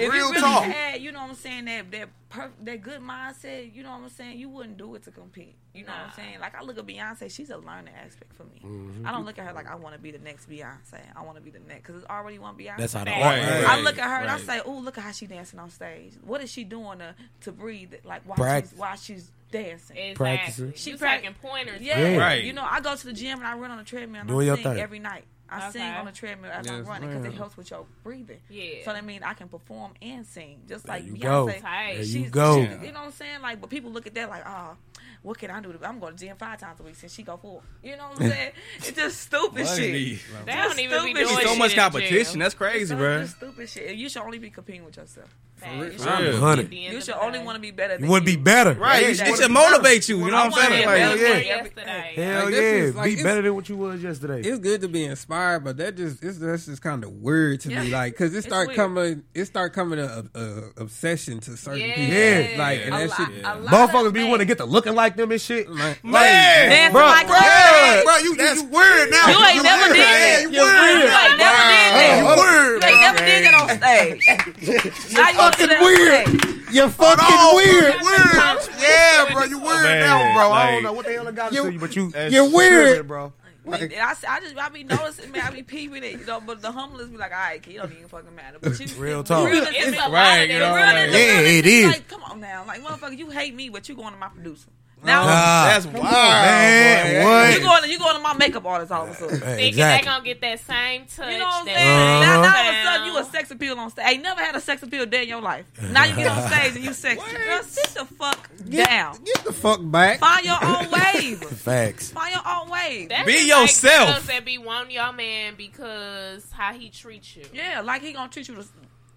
if you really had, you know what I'm saying, that that per, that good mindset, you know what I'm saying, you wouldn't do it to compete. You know what I'm saying? Like I look at Beyonce, she's a learning aspect for me. Mm-hmm. I don't look at her like I want to be the next Beyonce. I want to be the next because it's already one Beyonce. That's how the Right. Right. I look at her and I say, "Oh, look at how she dancing on stage. What is she doing to to breathe? Like while Practice. she's while she's dancing." Practicing. Exactly. She You prac- taking pointers. Yeah, Yeah. Right. You know, I go to the gym and I run on the treadmill and Doing I sing every night. I sing on the treadmill as I'm running because it helps with your breathing. Yeah. So that means I can perform and sing, just like you go. Beyonce. Tight. There you She's- go. she- you know what I'm saying? Like, but people look at that like, oh, what can I do? To, I'm going to gym five times a week since she go four. You know what I'm saying? <laughs> it's just stupid What shit. be- They Just don't even be doing shit. So much shit in competition. That's crazy, It's bro. just stupid shit. You should only be competing with yourself. Facts. You should, real. Hundred. At the end you should only want to be better. You than want to be you. better. Right. Yeah, It, you it wanna should motivate you. You know what I'm saying? be Like, yeah. Yesterday. Hell Like, yeah. just like- be better than what you was yesterday. It's good to be inspired, but that just it's that's just kind of weird to me, like because it <laughs> start coming, it start coming a, a, a obsession to certain Yeah. people, Yeah. like and A that lot- shit, a Motherfuckers be men- want to get to looking like them and shit. like, Man. Dancing Bro, like bro, that. bro, you, you, you weird now. You ain't never did Yeah, it. you You weird. ain't never did Hey, that. you weird. You ain't never did that on stage. <laughs> You gonna do that on weird. You're fucking weird. Weird. Yeah, bro, you weird Man, now, bro. I don't know what the hell I got to You- tell you, but you, you're weird, bro. And I, I just I be noticing, man. I be peeping it, you know. But the humblest be like, all right, kid, you don't even fucking matter. But you, Real talk. real It's Right, you know, real like- Yeah, it is. Like, come on now, like motherfucker, you hate me, but you going to my producer. Now Nah. That's wild, Man, boy. what? you going to you going to my makeup artist all of a sudden. Hey, Thinking they exactly. gonna get that same touch. You know what I'm that saying? same Now, now all of a sound. sudden you a sex appeal on stage. Ain't never had a sex appeal day in your life. Now you get on <laughs> stage and you sexy. Girl, sit the fuck down. get the fuck back. Find your own <laughs> wave. Facts. Find your own wave. That's Be just like yourself. girls that be wanting your man because how he treats you. Yeah, like he gonna treat you the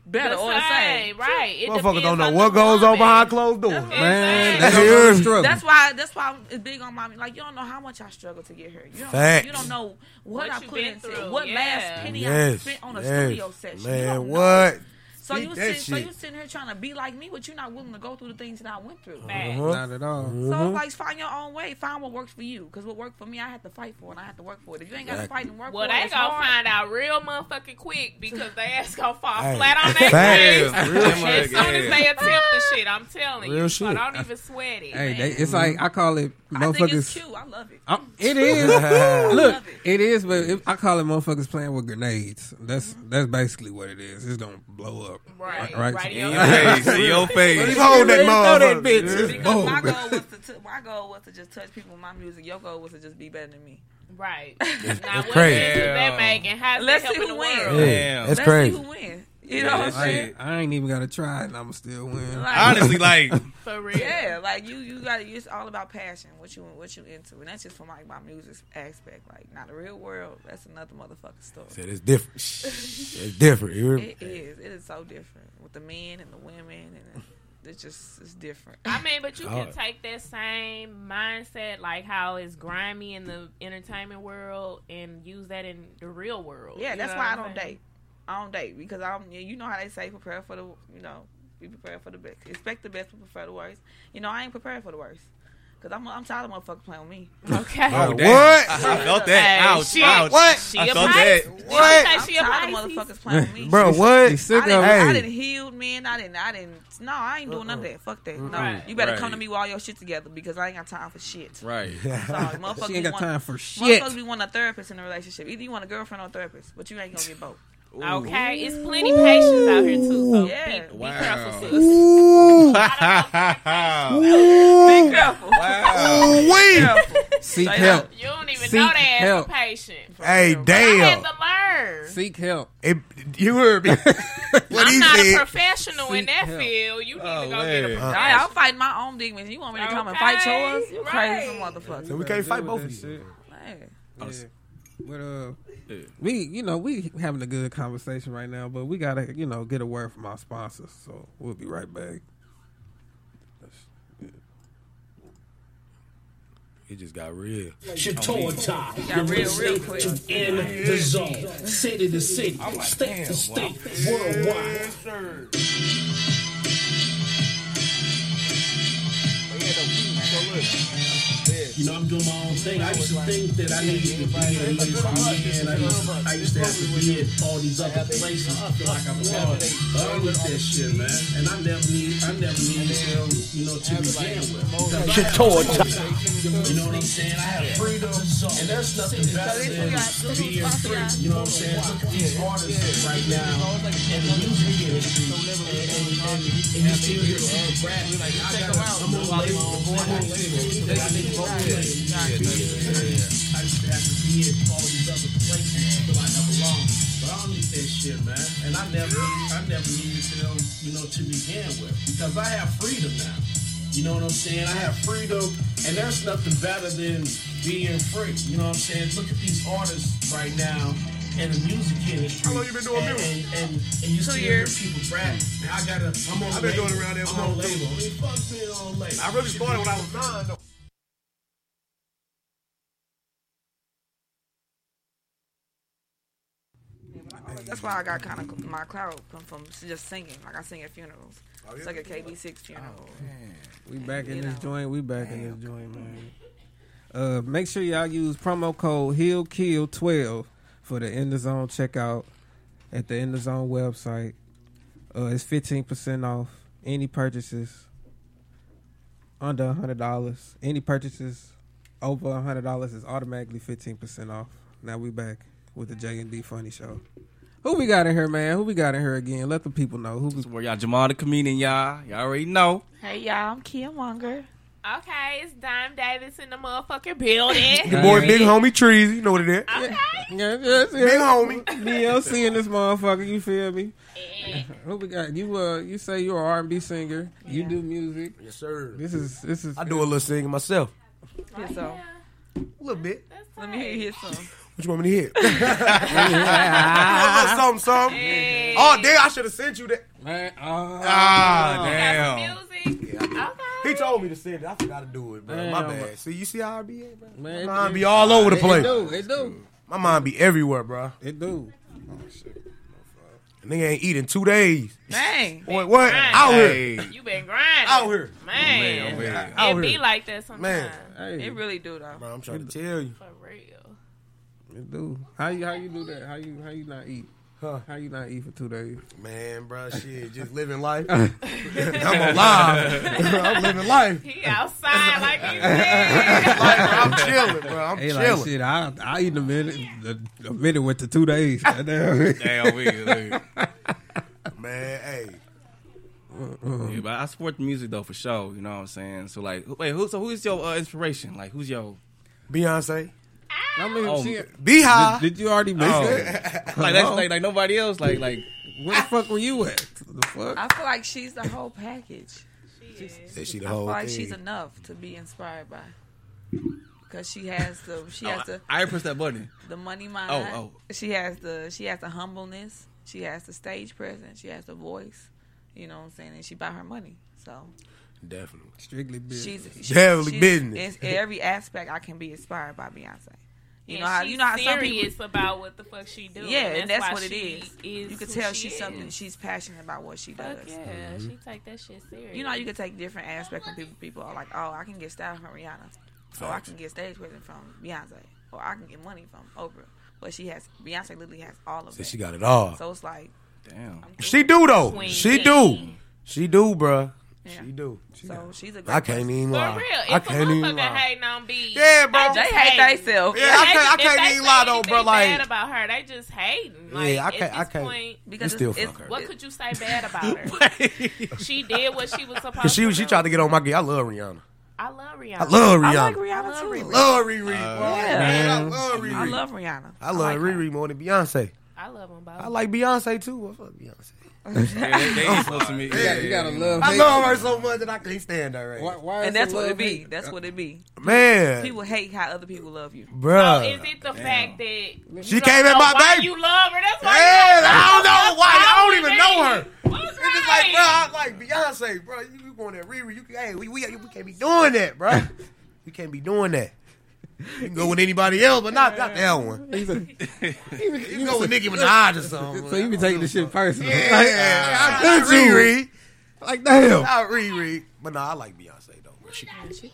better The or the same. right? It Motherfuckers don't know what goes on behind closed doors. Exactly. Man, That's that's it. the struggle. That's why. That's why it's big on mommy. Like you don't know how much I struggle to get here. You don't. Facts. You don't know what, What I you put been into through, what yeah. last penny I Yes. spent on a yes. studio session. You Man, don't know. what? So Speak you that sit, so you sitting here trying to be like me, but you're not willing to go through the things that I went through. Facts. Uh-huh. Not at all. So like find your own way. Find what works for you. Because what worked for me, I had to fight for, and I had to work for it. If you ain't got to fight and work Well, for it, well, they it's gonna hard. find out real motherfucking quick because they ass gonna fall Hey, flat on their face. As soon as they attempt the shit, I'm telling Real you. shit. So don't even sweat it. Hey, they, it's like I call it I think it's motherfuckers. cute. I love it. Uh, it is. <laughs> Look, it. it is, but it, I call it motherfuckers playing with grenades. That's that's basically what it is. It's gonna blow up. Right, right. right in In your your face. <laughs> In your face. Hold that Throw that motherfucker. bitch. Because my goal was to t- my goal was to just touch people with my music. Your goal was to just be better than me. Right. <laughs> now, what crazy. difference does Yeah. that make how's Let's see who wins. Yeah, that's Let's crazy. see who wins. You know what I'm saying? shit. I ain't even gotta try, and I'ma still win. Like, <laughs> Honestly, like <laughs> For real. Yeah, like you, you got it's all about passion. What you, what you into, and that's just from like my music aspect. Like, not the real world. That's another motherfucking story. Said it's different. <laughs> it's different. You hear me? It is. It is so different with the men and the women, and it's just it's different. I mean, but you can Oh. take that same mindset, like how it's grimy in the entertainment world, and use that in the real world. Yeah, that's why I don't saying? date. I don't date because I'm. You know how they say prepare for the. You know, be prepared for the best. Expect the best, but prepare the worst. You know, I ain't prepared for the worst because I'm. I'm tired of motherfuckers playing with me. <laughs> Okay. oh, What? I, I felt that. Hey, ouch, she- ouch. What? She I a felt that. What? she say I'm she a tired of motherfuckers playing with me. <laughs> Bro, You what? sick I didn't, Hey. I didn't healed man. I didn't. I didn't. No, I ain't doing none of that. Fuck that. No, Right. you better Right. come to me with all your shit together because I ain't got time for shit. Right. <laughs> Sorry, motherfuckers She ain't got want- time for shit. Motherfuckers be want a therapist in a relationship. Either you want a girlfriend or a therapist, but you ain't gonna get both. Okay, it's plenty patience out here too. So Yeah. be, be Wow. careful, sis. Ooh. <laughs> Be careful. wow. Wait. careful. Seek Straight help. You don't even Seek know that as help. a patient. Hey, I had damn. to learn. Seek help. It, you heard me. <laughs> what I'm he not a said. professional in that help. field. You need Oh, to go man. get a Uh, Hey. I'm fighting my own demons. You want me to come and fight yours? You crazy right. some motherfucker. So we can't fight both of you. shit. Man. Yeah. But uh, Yeah. we you know we having a good conversation right now, but we gotta you know get a word from our sponsors. So we'll be right back. It just got real. Shator Top. got You're real, real listening quick. to In the Zone. City to city, state to state, worldwide. You know, I'm doing my own thing. I used to think that I needed to be in ESPN. I used, I used to have to be in all these other places to feel like I belong. But I don't that shit, man. And I never need, I never needed to, you know, to begin with. You know what I'm saying? I have freedom, and there's nothing better than being free. You know what I'm saying? Look at these artists right now in the music industry, and, you still hear people rap. Like, I got, I'm a label, I'm on label I need to go with. I used to have to be in all these other places feel like I belong. But I don't need that shit, man. And I never, I never needed them, you know, to begin with because I have freedom now. You know what I'm saying? I have freedom, and there's nothing better than being free. You know what I'm saying? Look at these artists right now in the music industry. How long you been doing and, music? And, and, and you still hear years. people rap. Man, I gotta, I'm on I've been label. doing around there I'm on label. I mean, fuck being on label. I really started when I was nine, though. That's why I got kind of my cloud come from just singing. Like I sing at funerals. Oh, It's like a KB6 funeral. We back in You this know. joint. We back in this joint, man. Uh, make sure y'all use promo code HillKill12 for the In the Zone checkout at the In the Zone website. Uh, it's fifteen percent off any purchases under hundred dollars. Any purchases over hundred dollars is automatically fifteen percent off. Now we back with the J and D Funny Show. Who we got in here, man? Who we got in here again? Let the people know who was. Where y'all Jamal the comedian, y'all. Y'all already know. Hey y'all, I'm Kim Munger. Okay, it's Dime Davis in the motherfucking building. <laughs> Your boy, big homie Trees. You know what it is. okay. Yeah, yeah, Big homie. DLC in this motherfucker. You feel me? <laughs> Who we got? You uh, you say you're an R and B singer. You do music. Yes, sir. This is this is. I do a little singing myself. Here some. A little bit. Let me hear his some. What you want me to hear? <laughs> <laughs> a little something, something. Hey. Oh, damn, I should have sent you that. Man, Ah, Got damn. music. Okay. He told me to send it. I forgot to do it, bro. My Damn. bad. See, you see how I be at, bro? man, My mind be all over the place. It place. do. It do. My mind be everywhere, bro. It do. Nigga ain't eating two days. Dang. Boy, what? Right. Out here. You been grinding. Out here. Man. Man, man. Out It be like that sometimes. Man. Hey, It really do though. Bro, I'm trying to tell you. For real. It do. How you how you do that? How you how you not eat? Huh. How you not eat for two days? Man, bro, shit, just <laughs> living life. I'm alive. <laughs> I'm living life. He outside like he said. Like, bro, I'm chilling, bro. I'm Hey, like chilling. shit. I I eat a minute. A, a minute went to two days. Goddamn. <laughs> Damn, we, look. Man, hey. Yeah, but I support the music though for sure. You know what I'm saying? So like, wait, who? So who's your uh, inspiration? Like, who's your Beyonce. I mean, Oh, she, BeyHive. did, did you already miss Oh. that? <laughs> like that's like like nobody else? Like like Where the fuck were you at? The fuck? I feel like she's the whole package. She is. Said she the I feel whole like thing. she's enough to be inspired by. Because she has the she has oh, the I, I press that button. the money oh, mind. Oh, She has the she has the humbleness. She has the stage presence. She has the voice. You know what I'm saying? And she buy her money. So Definitely. Strictly business. she's, she's Definitely she's- business. In, in every aspect, I can be inspired by Beyonce. You And know how you know how some people. about what the fuck she do. Yeah, and that's why what it is. is. You can tell she she's something. She's passionate about what she does. Fuck yeah, Mm-hmm. she take that shit serious. You know, you can take different aspects from people. People are like, oh, I can get style from Rihanna, or I can get stage presence from Beyonce, or I can get money from Oprah. But she has Beyonce literally has all of Said it. she got it all. So it's like Damn. She do though. Queen She do. She do, bruh. Yeah. She do. So she's a great I can't even For lie. real, I if a can't even lie. hating on B, Yeah, bro. They hate themselves. Yeah, I can't- I can't even lie though, bro, like- bad about her, they just hating. Like, Yeah, I can't- I this can't. Point, because You still it's, fuck her. what could you say <laughs> bad about her? she did what she was supposed Cause she she tried to get on my game. I love Rihanna. I love Rihanna. I love Rihanna. I like Rihanna. Rihanna love too. Riri. Love Riri. bro. Yeah. Man, I love Riri. I love Rihanna. I love like her. Riri more than Beyonce. I love them both. I like Beyonce too. Well, fuck Beyonce. Yeah, they, they <laughs> oh, influence me. You gotta, you gotta love. I love her so much that I can't stand her. Right Why, why And that's what it be. hate? That's what it be. Man, People hate how other people love you. So is it the fact that She don't came at my baby. You love her. That's why. Yeah, you I don't know why. I don't even know her. What's It's just like, bro, I like Beyonce, bro. You, you going at Riri? You, hey, we, we we can't be doing that, bro. <laughs> We can't be doing that. You can go with anybody else, but not, not that one. He's a- <laughs> You can go with Nicki <laughs> Minaj or something. so you be taking this shit personal. Yeah, Like, I I not could you. Riri. Like damn. Not Riri. But nah, I like Beyonce though. bro. She,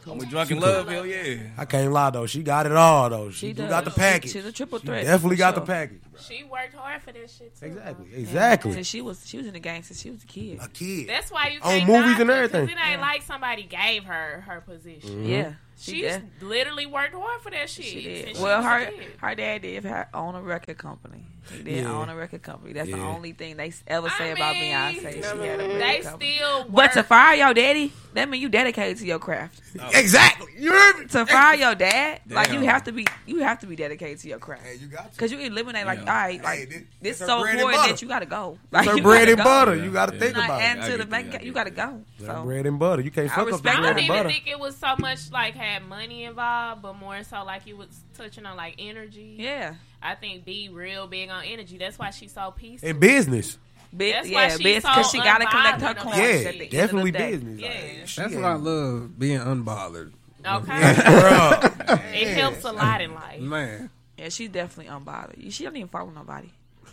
I'm with drunk in love. Hell yeah. I can't lie though. She got it all though. She, She does. got the package. She's a triple She threat. definitely got sure. the package. Bro. She worked hard for this shit too. Exactly. Exactly. Since she was she was in the game since she was a kid. A kid. That's why you On can't movies and everything. everything. 'cause It ain't like somebody gave her her position. Yeah. She did. literally worked hard for that shit. She did. since she Well, her kid. her dad did her own a record company. He did Yeah. own a record company. That's the only thing they ever say I about mean, Beyonce. She had a record They company. still But to work- fire your daddy, that means you dedicated to your craft. Exactly. You heard me? To fire your dad, like you have to be, you have to be dedicated to your craft. Hey, you got to. Cause you eliminate like, Yeah. all right, like Hey, this- this this is her so important that you gotta go. Like It's her bread and go. butter. Yeah. You got to Yeah. think Like, about add it. I to the bank, you, you gotta go. So bread and butter. You can't I fuck up the respect I bread don't even butter. think it was so much like had money involved, but more so like you was touching on like energy. yeah, I think B real big on energy. That's why she's so peaceful. In business. Big, That's why she's bitch, so because she gotta collect her unbothered coins. Yeah, at the end definitely of the day. business. Yeah. Like, That's ain't- what I love being unbothered. Okay, <laughs> Bruh. <laughs> it helps a lot in life. Man, Yeah, she's definitely unbothered. She don't even follow nobody.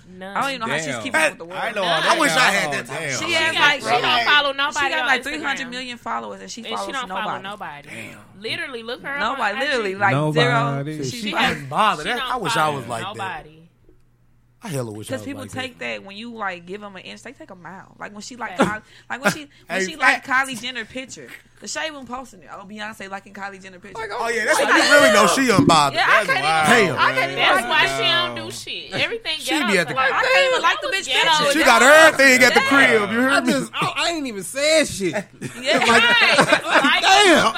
None. I don't even know how she's keeping up with the world. I know. I wish I had Oh, that type of damn. She She, has got- like she don't follow nobody. She got like 300 million followers and she and follows she don't nobody. follow nobody. Literally, look her up. Nobody, on IG. literally, like Nobody. zero. She, She, has- ain't bothered. That- I wish I was like that. Nobody. I hella wish because people like take that. that when you like give them an inch, they take a mile. Like when she like, Kylie, like when she <laughs> when Hey, she like. Kylie Jenner picture. The Shade Room posting it. Oh, Beyonce liking Kylie Jenner picture. Oh, oh yeah, that's how you really know she unbothered. yeah, I can't wild, even. Damn. I can't even. That's like why she don't do shit. Everything She be at to the- her. I can't even like the bitch ghetto. picture. She got everything at the crib. You heard me? just I, I ain't even said shit. <laughs> Yeah, Right. Just <laughs> like Damn.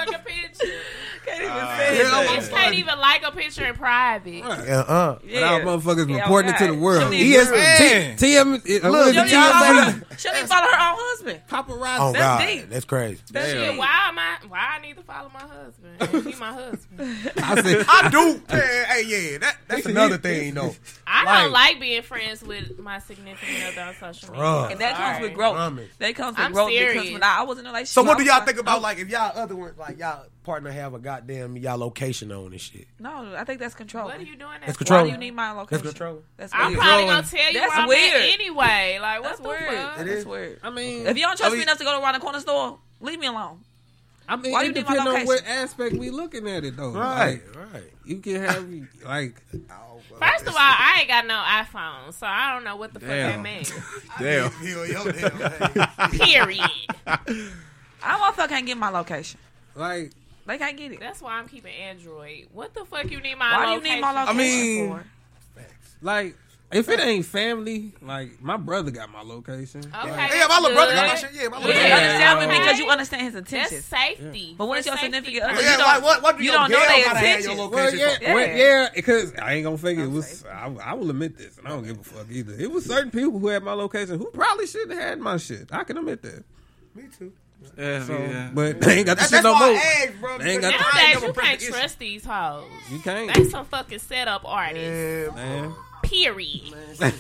A motherfucking picture. can't even Uh, say yeah, that. Bitch can't even like a picture in private. Uh-uh. Yeah. Now motherfuckers Yeah, reporting it to the right. world. She need- ESPN, TM, uh, what is Look, it, She don't even follow TMZ, her- she don't even follow her own husband. paparazzi. Oh That's God, deep. that's crazy. That's Damn. it. Why am I? Why I need to follow my husband? He <laughs> my husband. I said, <laughs> I do. Man, hey, yeah, that, that's another thing, though. <laughs> I Like- don't like being friends with my significant other on social media. Bruh. And that comes Sorry. with growth. Promise. That comes with I'm growth because serious. when I, I was in a relationship. So what do y'all think about like if y'all other one like y'all partner have a goddamn y'all location on and shit? No, I think that's control. What are you doing? That That's for? control. Why do you need my location? That's control. That's I'm probably gonna tell you That's where I'm weird. at anyway. Like, what's That's the weird. fuck? It That's is. weird. I mean, If you don't trust I mean- me enough to go to around the corner store, leave me alone. I mean, Why it you need my depends on what aspect we looking at it though. Right, Like, right. you can have me like <laughs> First of all, I ain't got no iPhone, so I don't know what the fuck that Damn. means. <laughs> Damn. Yo, yo, damn. <laughs> Period. I motherfucker can't get my location. like They can't get it. That's why I'm keeping Android. What the fuck you need my Why do you location? need my I mean- for? like If it ain't family, like my brother got my location. Okay, Yeah, my little brother got my good. shit. Yeah, my You little Yeah. brother. understand me because you understand his That's intentions. safety. But what's your safety significant other? Yeah, like what? What do you your don't know girl their gotta have your intentions. Well, yeah, for? Yeah. yeah, because I ain't gonna fake it. It was I, I will admit this, and I don't give a fuck either. It was certain people who had my location who probably shouldn't have had my shit. I can admit that. Me too. Yeah, So, yeah. but they ain't got the That's, shit no more. I asked, bro. They ain't got because the- I Nowadays, you can't trust these hoes. You can't. They some fucking setup artists. Yeah, man. Period. <laughs> they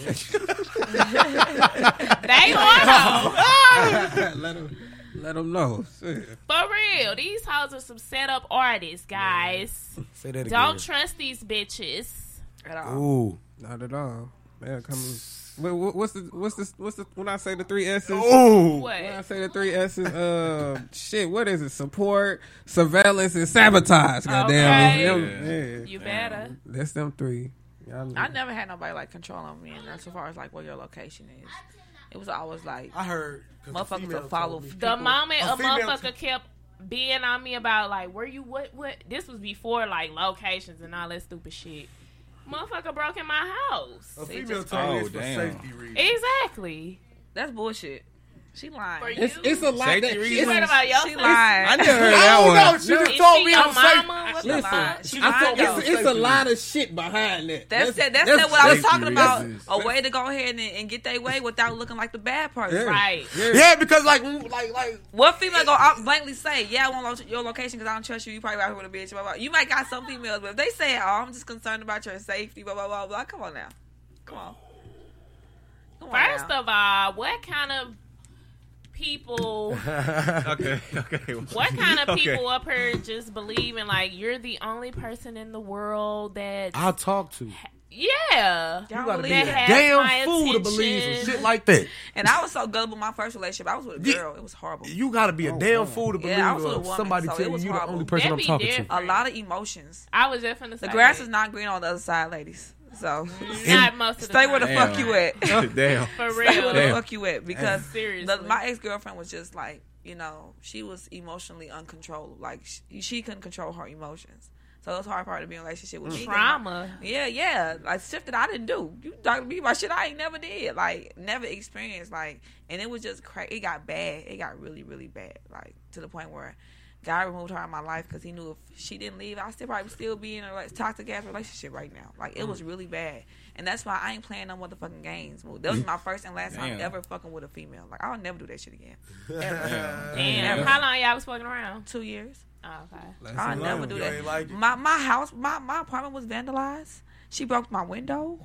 are <laughs> let them let them know. For real. These hoes are some setup artists, guys. Say that again. Don't trust these bitches. At all. Ooh. Not at all. Man, come. What, what- what's the what's the what's the when I say the three S's? Ooh. What? When I say the three S's, uh, shit, what is it? Support, surveillance, and sabotage. Goddamn, Okay. Them- yeah. You better. That's them three. Y'all- I never had nobody like controlling me, and that's as far as like where your location is. It was always like I heard motherfuckers female will follow. told me. The people. moment A a, female motherfucker kept being on me about like where you what what this was before like locations and all that stupid shit. Motherfucker broke in my house. A female just- told me Oh, for damn. safety reasons. Exactly. That's bullshit. She lying. For you. It's, it's a lot. Safety That, reasons. you worried it's, about your She safety? lying. I never heard I that don't one. know. She No, just told she me I'm safe. mama? What the Listen, I lying, it's, it's a lot of shit behind that. That's that. That's, that's that what I was safety talking about. reasons. A way to go ahead and, and get their way without looking like the bad person. Yeah. Right. Yeah. Yeah, because like, like, like, What female go out blankly say, "Yeah, I want lo- your location because I don't trust you. You probably out here with a bitch." Blah, blah. You might got some females, but if they say, "Oh, I'm just concerned about your safety," blah blah blah blah. Come on now, come on. Come on First now. of all, what kind of people <laughs> okay, okay. what kind of <laughs> Okay. people up here just believing like you're the only person in the world that I'll talk to. yeah Y'all gotta be a that that? has my damn fool to believe some shit like that. And I was so gullible. My first relationship, I was with a Yeah. girl. It was horrible. You gotta be a damn fool to believe Yeah, I was with a uh, woman, somebody so telling was you the only person That I'm talking different. to. A lot of emotions. I was just finna say The grass is not green on the other side, ladies. So not <laughs> most of the <laughs> stay time. where the Damn. fuck you at. Damn. for Stay where real. the Damn. fuck you at because Seriously. the, my ex girlfriend was just like you know she was emotionally uncontrollable. Like she, she couldn't control her emotions. So that's was hard part to be in a relationship with me. Mm. Trauma. Yeah, yeah, like shit that I didn't do. You talking to me about shit I ain't never did, like never experienced, like, and it was just crazy. It got bad. It got really, really bad, like to the point where God removed her out of my life because He knew if she didn't leave, I still probably still be in a like, toxic ass relationship right now. Like it was mm. really bad, and that's why I ain't playing no motherfucking games. That was my first and last time ever fucking with a female. Like I'll never do that shit again. <laughs> Ever. Damn. How long y'all was fucking around? Two years. Oh, okay. I'll never lot. do that. like my my house, my my apartment was vandalized. She broke my window,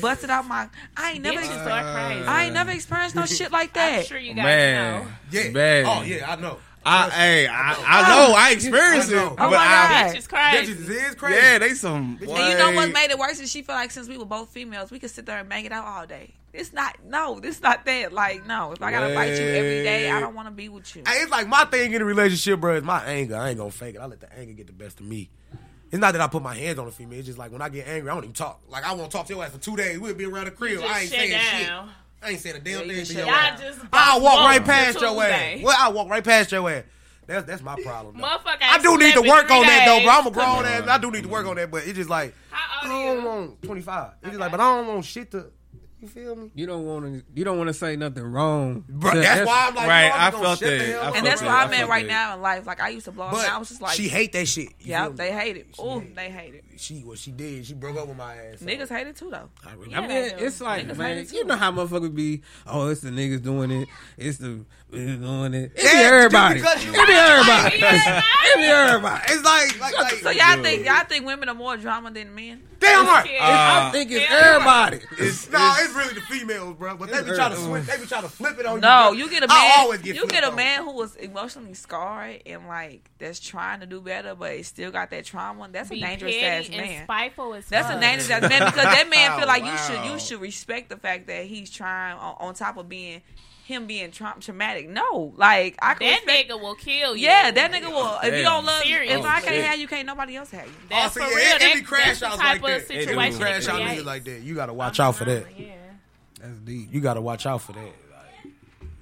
busted out my. I ain't never. Bitches ex- are crazy. I ain't never experienced no <laughs> shit like that. I'm that. sure you oh, guys Man. know. Yeah. Man. Oh yeah, I know. I, hey, I, I know. I experienced I know. it. Oh but my I, God. Bitches crazy. Bitches is crazy. Yeah, they some. And you know what made it worse is she felt like since we were both females, we could sit there and bang it out all day. It's not no, this not that. Like no, if I gotta fight you every day, I don't want to be with you. Hey, it's like my thing in a relationship, bro. Is my anger. I ain't gonna fake it. I let the anger get the best of me. It's not that I put my hands on a female. It's just like when I get angry, I don't even talk. Like I won't talk to your ass for two days. We'll be around the crib. I ain't shut saying shit. Down. I ain't saying a damn Yeah, thing to your ass. Y'all just I'll walk right past your ass. Tuesday. Well, I'll walk right past your ass. That's that's my problem. Motherfucker I ain't do need to work three on that though, bro. I'm a grown ass. I do need to work on that, but it's just like How I old are don't you? want 25. It's just like, but I don't want shit to. You feel me? You don't want to. You don't want to say nothing wrong. Bro, to- that's why I'm like, Right, I'm I gonna felt that. I felt and that's that. where I I'm at right that. now in life. Like I used to blog, But and I was just like, she hate that shit. You yeah, they hate it. Ooh, they hate it. She what she did. She broke up with my ass. so Niggas hate it too though. I really- I mean, they it's like, Niggas man, it you know how motherfuckers be. Oh, it's the niggas doing it. It's the niggas doing it. It be Yeah, everybody. It be everybody. It be everybody. It's like, like, like So y'all think y'all think women are more drama than men? damn right. Yeah. I Uh, think it's yeah. everybody. It's, no, it's really the females, bro. But they be It's trying to her. switch. They be trying to flip it on No, you. No, you get a I man. I always get you get a on. man who was emotionally scarred and like that's trying to do better, but he still got that trauma. That's a dangerous petty ass and man. spiteful as That's fuck. a dangerous ass man because that man feel like you <laughs> should you should respect the fact that he's trying on, on top of being him being tra- traumatic. No, like I can That respect. nigga will kill you. yeah, that nigga will. If you don't love, Serious. if I oh, can't shit. have you, can't nobody else have you. That's Oh, see, for yeah, real. it, That- it be crash that's the type like of that. Situation be crash out niggas like that. You gotta watch out for that. Yeah. That's deep. You gotta watch out for that.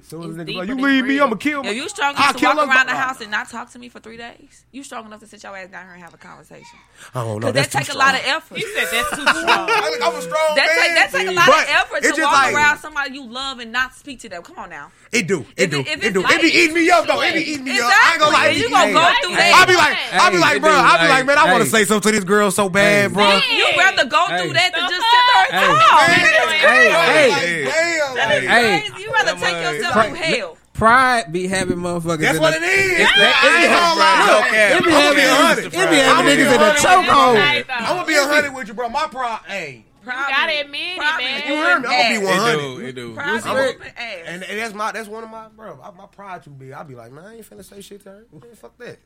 Like, Soon as It's nigga deeper like, you than leave me. I'ma kill If you strong I'll enough to walk around the house and not talk to me for three days, you strong enough to sit your ass down here and have a conversation. I don't know. That That's take a lot of effort. He said that's too <laughs> strong. I'm a strong That take, that take a lot But of effort to walk like- around somebody you love and not speak to them. Come on now. It do. It If do. it- if It do. it's It be eating me up though. It be eating me up. I ain't gonna lie. You gonna go through that. I be like, I be like, bro, I be like, like, man, I want to say something to this girl so bad, bro. You rather go through that than just sit there and talk. Hey, hey, Damn. Hey. You rather take yourself mug- hell. Pride be having motherfuckers. That's what the- it is. It's that- I ain't gonna lie. No. It be I'm having, it be bro. having niggas in a chokehold. I'm gonna be a hundred with you, bro. My pride, hey. You gotta admit it, man. You heard me? I'm gonna be It one do. hundred. It do. Pride be ass. And, and that's my that's one of my bro. I, my pride too big. I'll be like, man, I ain't finna say shit to her. Man, fuck that.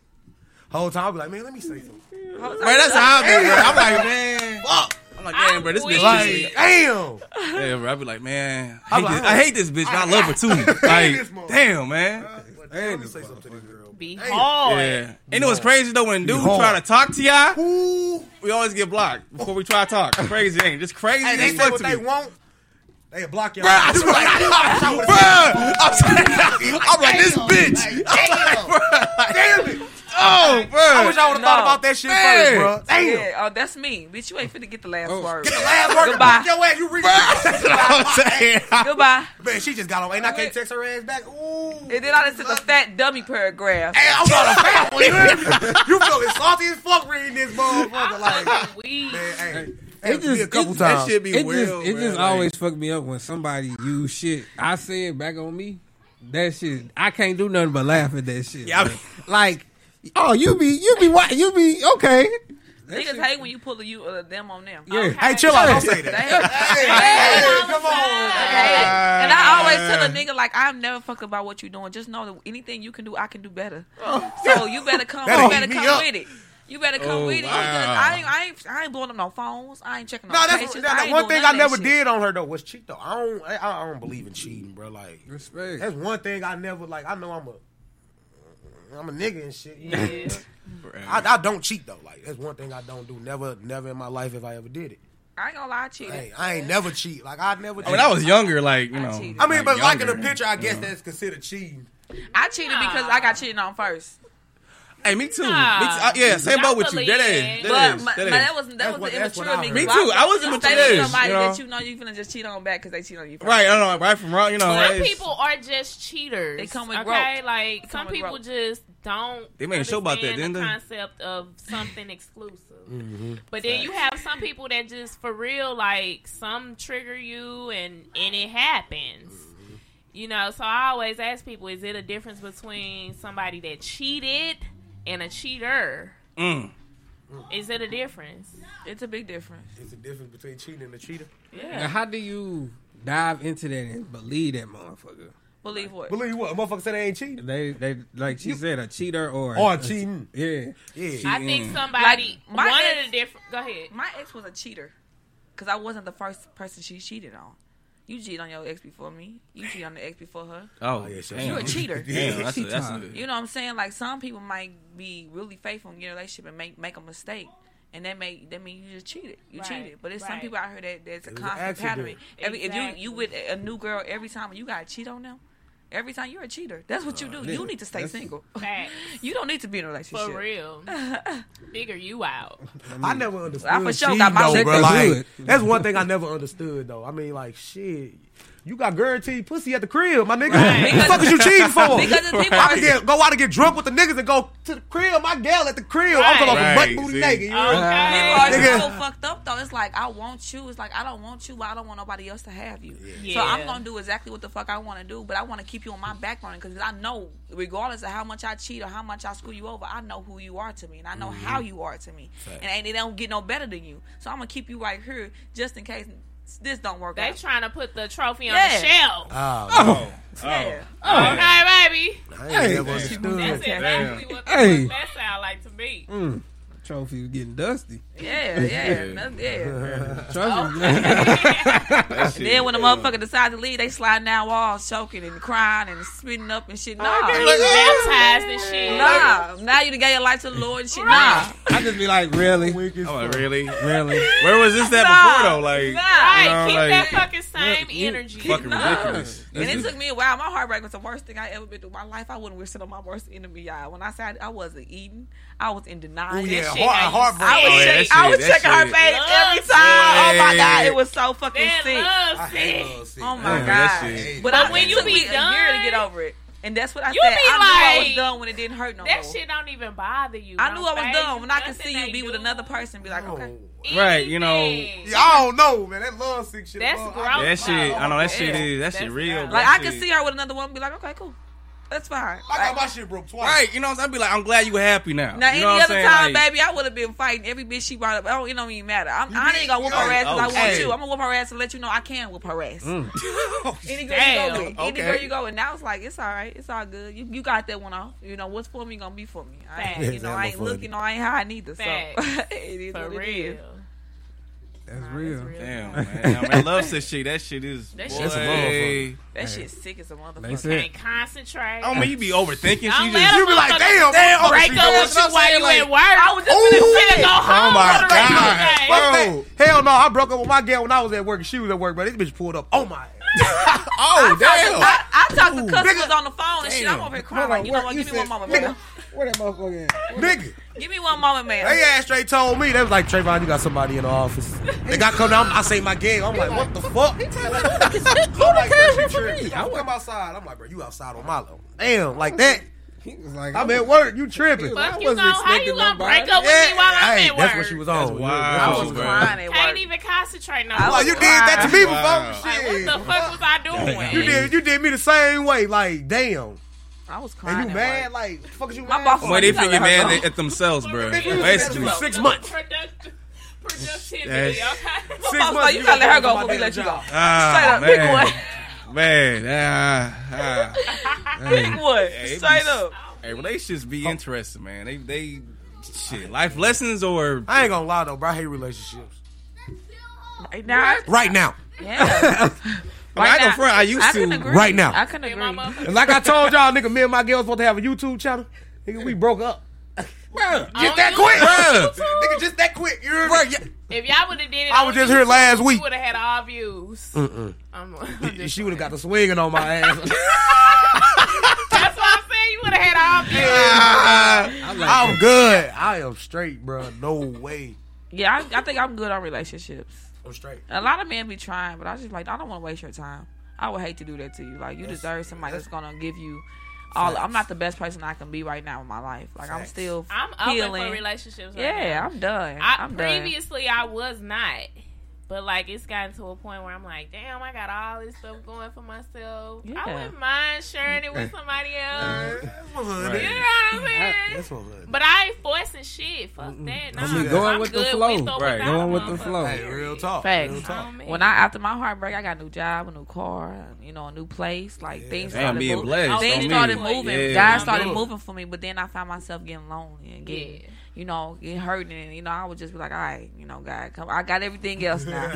Whole time I'll be like, man, let me say something. Man, that's how I be. I'm like, man, fuck. I'm like, damn, bro, this bitch. Like, is- damn. Yeah, bro. I be like, man, I hate, like, this, I hate this bitch, but I love her too. <laughs> this Like, mother- damn, man. Let me say something to this girl. Be hard. Yeah. And it was crazy though when dudes hard. try to talk to y'all, we always get blocked before we try to talk. <laughs> Crazy, ain't it? Just crazy. Hey, they say what to they me. want. They block your Bruh, I swear, bruh, I'm, saying- <laughs> I'm like this bitch. I'm like, bruh, like, Damn it. Oh, bro. I wish I would have thought No. about that shit Man. first, bro. Damn. Yeah, oh, that's me. Bitch, you ain't finna get the last Oh. word. Get the last word. Goodbye. Fuck your ass. You read <laughs> That's what I'm saying. Goodbye. Man, she just got away. And I can't text her ass back. Ooh. And then I just took a fat dummy paragraph. Hey, I'm not a fat one. You hear me? You feeling salty as fuck reading this motherfucker. Like, We man, hey. It It just, just a couple it, times. That shit be it well, just it man, just like- always fuck me up when somebody use shit I said back on me. That shit I can't do nothing but laugh at that shit. Yeah, I bro. mean- like oh you be you be what you be okay. Niggas hate when you pull a, you uh, them on them. Yeah. Hey, chill out. Don't say that. Hey, Hey, hey, come on. Hey, and I always tell a nigga like I'm never fucked about what you doing. Just know that anything you can do, I can do better. So you better come. That'll you better come up. with it. You better come Oh, with it. wow. I ain't, I ain't, I ain't blowing up no phones. I ain't checking no, No, that's patients. that, that one thing I never shit. did on her though was cheat though. I don't, I, I don't believe in cheating, bro. Like respect. that's one thing I never like. I know I'm a, I'm a nigga and shit. Yeah. <laughs> I, I don't cheat though. Like that's one thing I don't do. Never, never in my life if I ever did it. I ain't gonna lie, I cheated. Hey, I ain't never cheat. Like I never. When I was younger, like, you I know. cheated. I mean, but like in the picture, I guess you know. that's considered cheating. I cheated because I got cheated on first. Hey, me too. Nah. Me too. Uh, yeah, same boat with you. That is. Believe. That But is. my, That my- is. that was that That's was what- the what immature I me. Me too. would I was you immature stay with somebody you know? that you know you finna just cheat on back because they cheat on you. First. Right, I don't know, right from wrong, you know. Some it's- people are just cheaters. They come with okay? rope. Like come some people rope. just don't. They made a show about that, understand didn't the they? concept of something exclusive. Mm-hmm. But then you have some people that just for real, like some trigger you, and and it happens. Mm-hmm. You know, so I always ask people: Is it a difference between somebody that cheated and a cheater? Mm. Is it a difference? It's a big difference. It's the difference between cheating and a cheater. Now, Yeah. how do you dive into that and believe that motherfucker? Believe what? Believe what? A motherfucker said they ain't cheating. They they like she said a cheater or Or a- cheating. Yeah. Yeah. I think somebody Like, my one ex- of the different. Go ahead. My ex was a cheater because I wasn't the first person she cheated on. You cheated on your ex before me. You cheated on the ex before her. Oh, oh yeah, sure. damn. You a cheater. <laughs> Damn, that's a, that's a. You know what I'm saying? Like some people might be really faithful in your relationship and make make a mistake. And that may that mean you just cheated. You Right, cheated. But there's some people out here that there's a It was an constant pattern. Every if you you with a new girl every time you gotta cheat on them, every time you're a cheater. That's what you oh, do. You need to stay that's- single. <laughs> Facts. You don't need to be in a relationship. For real. <laughs> Figure you out. I never understood. I for sure cheating, got my though, check bro. Like, hood. that's one thing I never understood though. I mean, like shit. You got guaranteed pussy at the crib, my nigga. Right. What the fuck is you cheating for? <laughs> Because the people I can get, go out and get drunk with the niggas and go to the crib. My gal at the crib. I'm talking Right. about butt booty See? naked. You know? Uh-huh. People Okay. are so fucked up though. It's like I want you. It's like I don't want you, but I don't want nobody else to have you. So Yeah. I'm gonna do exactly what the fuck I want to do, but I want to keep you on my back burner because I know, regardless of how much I cheat or how much I screw you over, I know who you are to me and I know mm-hmm. how you are to me, and ain't it don't get no better than you. So I'm gonna keep you right here just in case this don't work They out. trying to put the trophy on Yeah. the shelf. Oh, oh, yeah. Okay, baby. I ain't Hey. never understood. That's exactly what the Hey. fuck that sound like to me. Mm. Trophy was getting dusty. Yeah, yeah, no- yeah. <laughs> Trust me. Oh. <laughs> <laughs> And then when the motherfucker decide to leave, they sliding down walls, choking and crying and spitting up and shit. Oh, nah, baptized and shit. nah. Now you done gave your life to the Lord and shit. Nah, I just be like, really, I'm like, really? really. Where was this at Nah. before though? Like, nah. Right, You know, keep like- that fucking same energy. fucking ridiculous. And it took me a while. My heartbreak was the worst thing I ever been through in my life. I wouldn't wish it on my worst enemy, y'all. When I said I wasn't eating, I was in denial. Ooh, yeah, shit heart, heartbreak. I was, Oh, yeah, check- I was checking her face Love every time. Oh my god, it was so fucking That sick. love sick. sick. Oh my god! But, But I, when it you took be me a year to get over it, and that's what I You said. be I knew I was done when it didn't hurt no That more. shit don't even bother you. I knew I was phase done when I could see you they be with another person. Be like, okay, Right, you know. Yeah, I don't know, man. That love sick shit. That's love, gross. That shit, I know that shit Yeah. is that shit real. like I could see her with another woman. Be like, okay, cool, that's fine. I got Like, my shit broke twice. Right, you know, what I'm saying? I'd be like, I'm glad you were happy now. Now, you any know what other saying? time, Like, baby, I would have been fighting every bitch she brought up. Oh, it don't even matter. I'm, I did? ain't gonna whoop her ass because I oh, want hey. you. I'm gonna whoop her ass to let you know I can whoop her ass. Mm. <laughs> Any girl Damn, you go with, any girl you go with. Now it's like it's all right, it's all good. You you got that one off. You know what's for me gonna be for me. I ain't, Facts. you know I ain't looking, no, I ain't high neither. So Facts. <laughs> it is For what it is. Real. That's Nah, real. that's Damn, man. I mean, love <laughs> sick shit. That shit is. That boy. shit's a motherfucker. That shit sick as a motherfucker. Can't concentrate. Oh, I mean, you be overthinking. You just. You be like, motherfucker damn, damn. break up with you I'm while you like, at work. I was just Ooh. finna go home. Oh my for the rest of the God. day. Bro. Hell no, I broke up with my girl when I was at work and she was at work, but this bitch pulled up on my <laughs> Oh, damn. I, I talked to Ooh, customers nigga. on the phone and shit. I'm Damn. over here crying. Like, you know what- what? Give me one moment, nigga, man. Where that motherfucker at? nigga. Give me one moment, man. They ass straight told me they was like Trayvon, you got somebody in the office. They got come down. I say my game. I'm like, what the fuck? I'm like, bro, she tripping. I come outside. I'm like, bro, you outside on my level. Damn, like that. He was like, I'm at work. You <laughs> tripping? I Fuck you wasn't gonna, how you expecting gonna nobody. break up with me while I'm hey, at work? that's what she was on. That's wild, that's I was she bro. crying at Can't even concentrate no I more. Well, you did that to me before. Wow. Like, what the fuck was I doing? You did. You did me the same way. Like, damn. I was crying. And you at mad? work. Like, fuck is you My mad? boss for? Well, they You gotta figure her mad go. at themselves, bro. Bitch, Basically. six months. Product- productivity, That's- okay? Six months. you gotta let her go before we let you go. job. Ah, Straight up, pick one. Man, ah, ah. <laughs> Pick one. Hey, it Straight be- up. Hey, relationships be interesting, man. They, they, shit, life lessons or I ain't gonna lie though, bro. I hate relationships. Right now, Right now. yeah. <laughs> I, mean, I go now, front. I used I to. agree. Right now. I can Me and my agree. And like I told y'all, nigga, me and my girl was supposed to have a YouTube channel. Nigga, we broke up. Bro, just that quick. Bruh. <laughs> Nigga, just that quick. You hear me? If y'all would have did it, I on was just here last week. Would have had all views. I'm, I'm She would have got the swinging on my <laughs> ass. That's what I'm saying. You would have had all views. Ah. I'm good. I am straight, bro. No way. Yeah, I, I think I'm good on relationships. I'm straight. A lot of men be trying, but I just like I don't want to waste your time. I would hate to do that to you. Like you deserve somebody that's gonna give you all. I'm not the best person I can be right now in my life. Like I'm still I'm open healing. for relationships. Right yeah, now. I'm done. I, I'm done. previously I was not, but like it's gotten to a point where I'm like, damn, I got all this stuff going for myself. Yeah. I wouldn't mind sharing it with somebody else. That's my hood. You know what I'm saying? That's my hood. But I ain't forcing shit. Fuck that. Nah, I'm going I'm with the flow. Right. Going with the flow. Hey, real talk. Facts. Real talk. Oh. When I after my heartbreak, I got a new job, a new car, you know, a new place. Like things Damn, started being moving. blessed. Things started moving. Yeah. Guys started moving for me, but then I found myself getting lonely and getting, Yeah. You know, getting hurting. And you know, I would just be like, all right, you know, God, come. I got everything else now.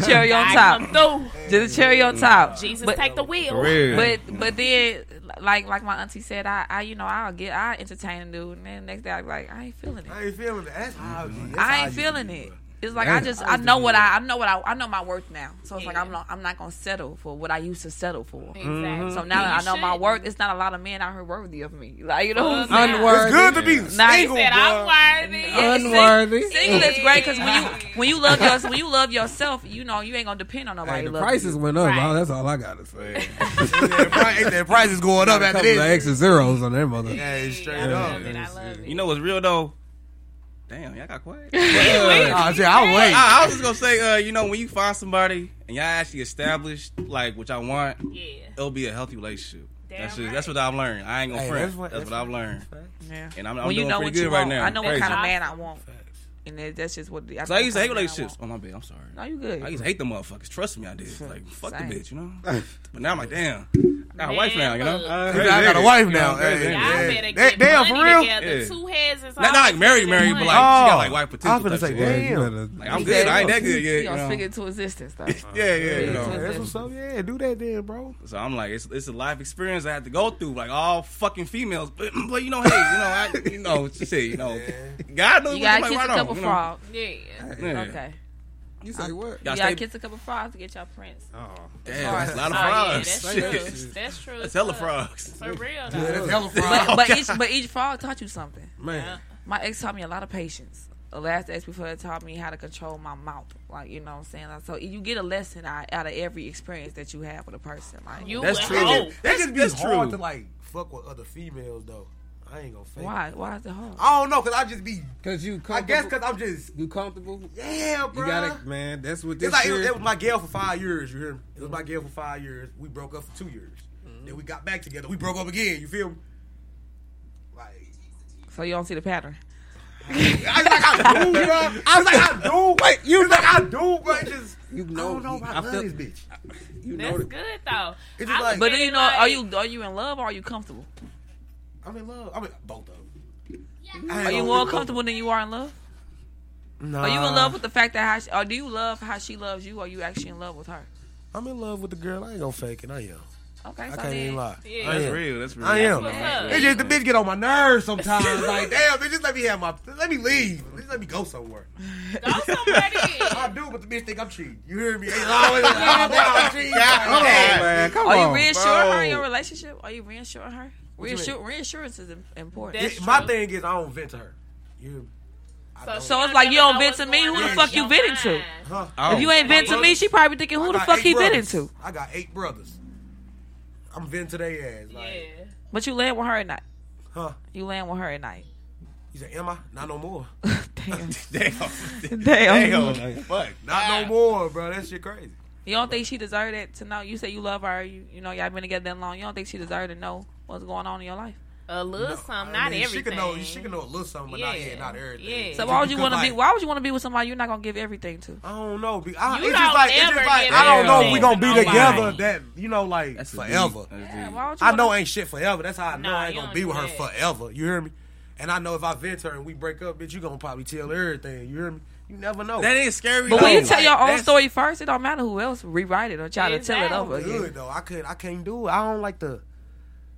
<laughs> cherry on God top. come through. Just a cherry on top. Jesus, But- take the wheel. But but then like like my auntie said, I, I you know I'll get I entertain a dude, and then the next day I be like I ain't feeling it. I ain't feeling it. That's how I be. That's how I ain't feeling it. Bro. It's like Yeah. I just I I know what I I know what I I know my worth now. So it's like I'm not I'm not gonna settle for what I used to settle for. Exactly. Mm-hmm. So now that I know my shouldn't. worth, it's not a lot of men out here worthy of me. Like you know what I'm Well, saying? Unworthy. It's good to be Nah, he single, Said I'm bro. worthy. Yeah, sing- Unworthy. Single is great because when you when you love yourself when you love yourself, you know you ain't gonna depend on nobody. Hey, the prices you. went up. Right. That's all I gotta say. <laughs> the price, the price is going up a after couple of this. extra zeros on that mother. Yeah, straight I up. I love it. You know what's real though? Damn, y'all got quiet. <laughs> Shit, I'll wait. I, I was just gonna say, uh, you know, when you find somebody and y'all actually established like what y'all want, Yeah. it'll be a healthy relationship. Damn that's just, right. that's what I've learned. I ain't gonna Hey, front. that's what- that's, that's what I've learned, Yeah. and I'm, I'm when you doing know pretty what good you right now. I know what kind of man I want, and that's just what. I So I used to hate what kind of man I relationships. Oh my bad, I'm sorry. No, you good. I used to hate the motherfuckers. Trust me, I did. Like fuck Same. the bitch, you know. <laughs> but now I'm like, damn. Got a wife now, you know. Uh, He said, I got a wife now. know, Hey, hey, hey. get damn, money for real? together. Yeah. Two heads is Not, not like always married, married, but one. like she got Oh. like wife I was potential. finna type say. Yeah, Damn. Like I'm He good. said I ain't that good yet. You You gonna know? speak it into existence, though. <laughs> Yeah, yeah, you Yeah, know. That's what's up. Yeah, do that then, bro. So I'm like, it's it's a life experience I had to go through, like all fucking females. But, <clears throat> but you know, hey, you know, I, you know, shit, you know, <laughs> God knows You what gotta like, kiss a on, couple frogs. Yeah. Yeah. Okay. You say what? Y'all You gotta stay- kiss a couple frogs to get your prince. Oh, Damn, that's a lot of Oh, yeah, frogs. that's true. That's true. That's as hella frogs. For real, Yeah, that's hella But, but each but each frog taught you something. man. My ex taught me a lot of patience. The last ex before that taught me how to control my mouth. Like you know what I'm saying. Like, so you get a lesson out, out of every experience that you have with a person. Like You That's true. hope. That just be That's hard true. to like fuck with other females though. I ain't gonna fake. why why is it hard? I don't know, cause I just be. Cause you I guess cause I'm just. you comfortable. Yeah, bro. You got it, man. That's what this It's like it year. was, it was my girl for five years. You hear me? It was my girl for five years. We broke up for two years. Mm-hmm. Then we got back together. We broke up again. You feel me? Like So you don't see the pattern. I was like I do, <laughs> bro. I was like I do. Wait, you like I do, bro. It just You I know, don't know. If I, I love feel- this bitch. you know That's the- good though. It's just I like- But at do you know? like- Are you are you in love or are you comfortable? I'm in love. I'm in both of them. Are you more comfortable than you are in love? No. Are you in love with the fact that how she, or do you love how she loves you? Or are you actually in love with her? I'm in love with the girl. I ain't gonna fake it. I am. Okay, I so can't then, even lie. Yeah. I That's am. real. That's real. I am. what's. It's just the bitch get on my nerves sometimes. <laughs> like, damn, bitch, just let me have my, let me leave. Just let me go somewhere. Go somewhere then. <laughs> I do, but the bitch think I'm cheating. You hear me? It's always, damn, I'm <laughs> cheating. Come on, man. Come Are on. you reassuring her in your relationship? Are you reassuring her? What you Reassure, mean? reassurance is important. It- my thing is, I don't vent to her. You hear me? I don't. So it's like you never don't vent to me. Who the fuck you your venting to? Huh? Oh. If you ain't vent to me, she probably thinking, I who the got fuck eight he brothers. venting to? I got eight brothers. I'm venting to their ass. Like, Yeah. But you land with her at night. huh? You land with her at night. You say, am I? Not no more. <laughs> <laughs> <laughs> Damn. Damn. Damn. Damn. Fuck. Not no more, bro. That shit crazy. You don't think she deserved it to know? You say you love her. You, you know y'all been together that long. You don't think she deserved to know what's going on in your life? A little No, something, I not mean, everything. She can know. She can know a little something, but not, Yeah. yeah, not everything. Yeah. So why would you want to be? Why would you want to be with somebody you're not gonna give everything to? I don't know. I, You it's don't just like it's just like give I don't know if we everything gonna be nobody. together. That you know, like That's forever. Yeah, deep. why would you I wanna- know ain't shit forever. That's how I know Nah, I ain't gonna be with her that. forever. You hear me? And I know if I vent her and we break up, bitch, you gonna probably tell her everything. You hear me? You never know. That ain't scary. But when you tell your own That's- story first, it don't matter who else rewrite it or try to tell it over again. good though. I could. I can't do it. I don't like the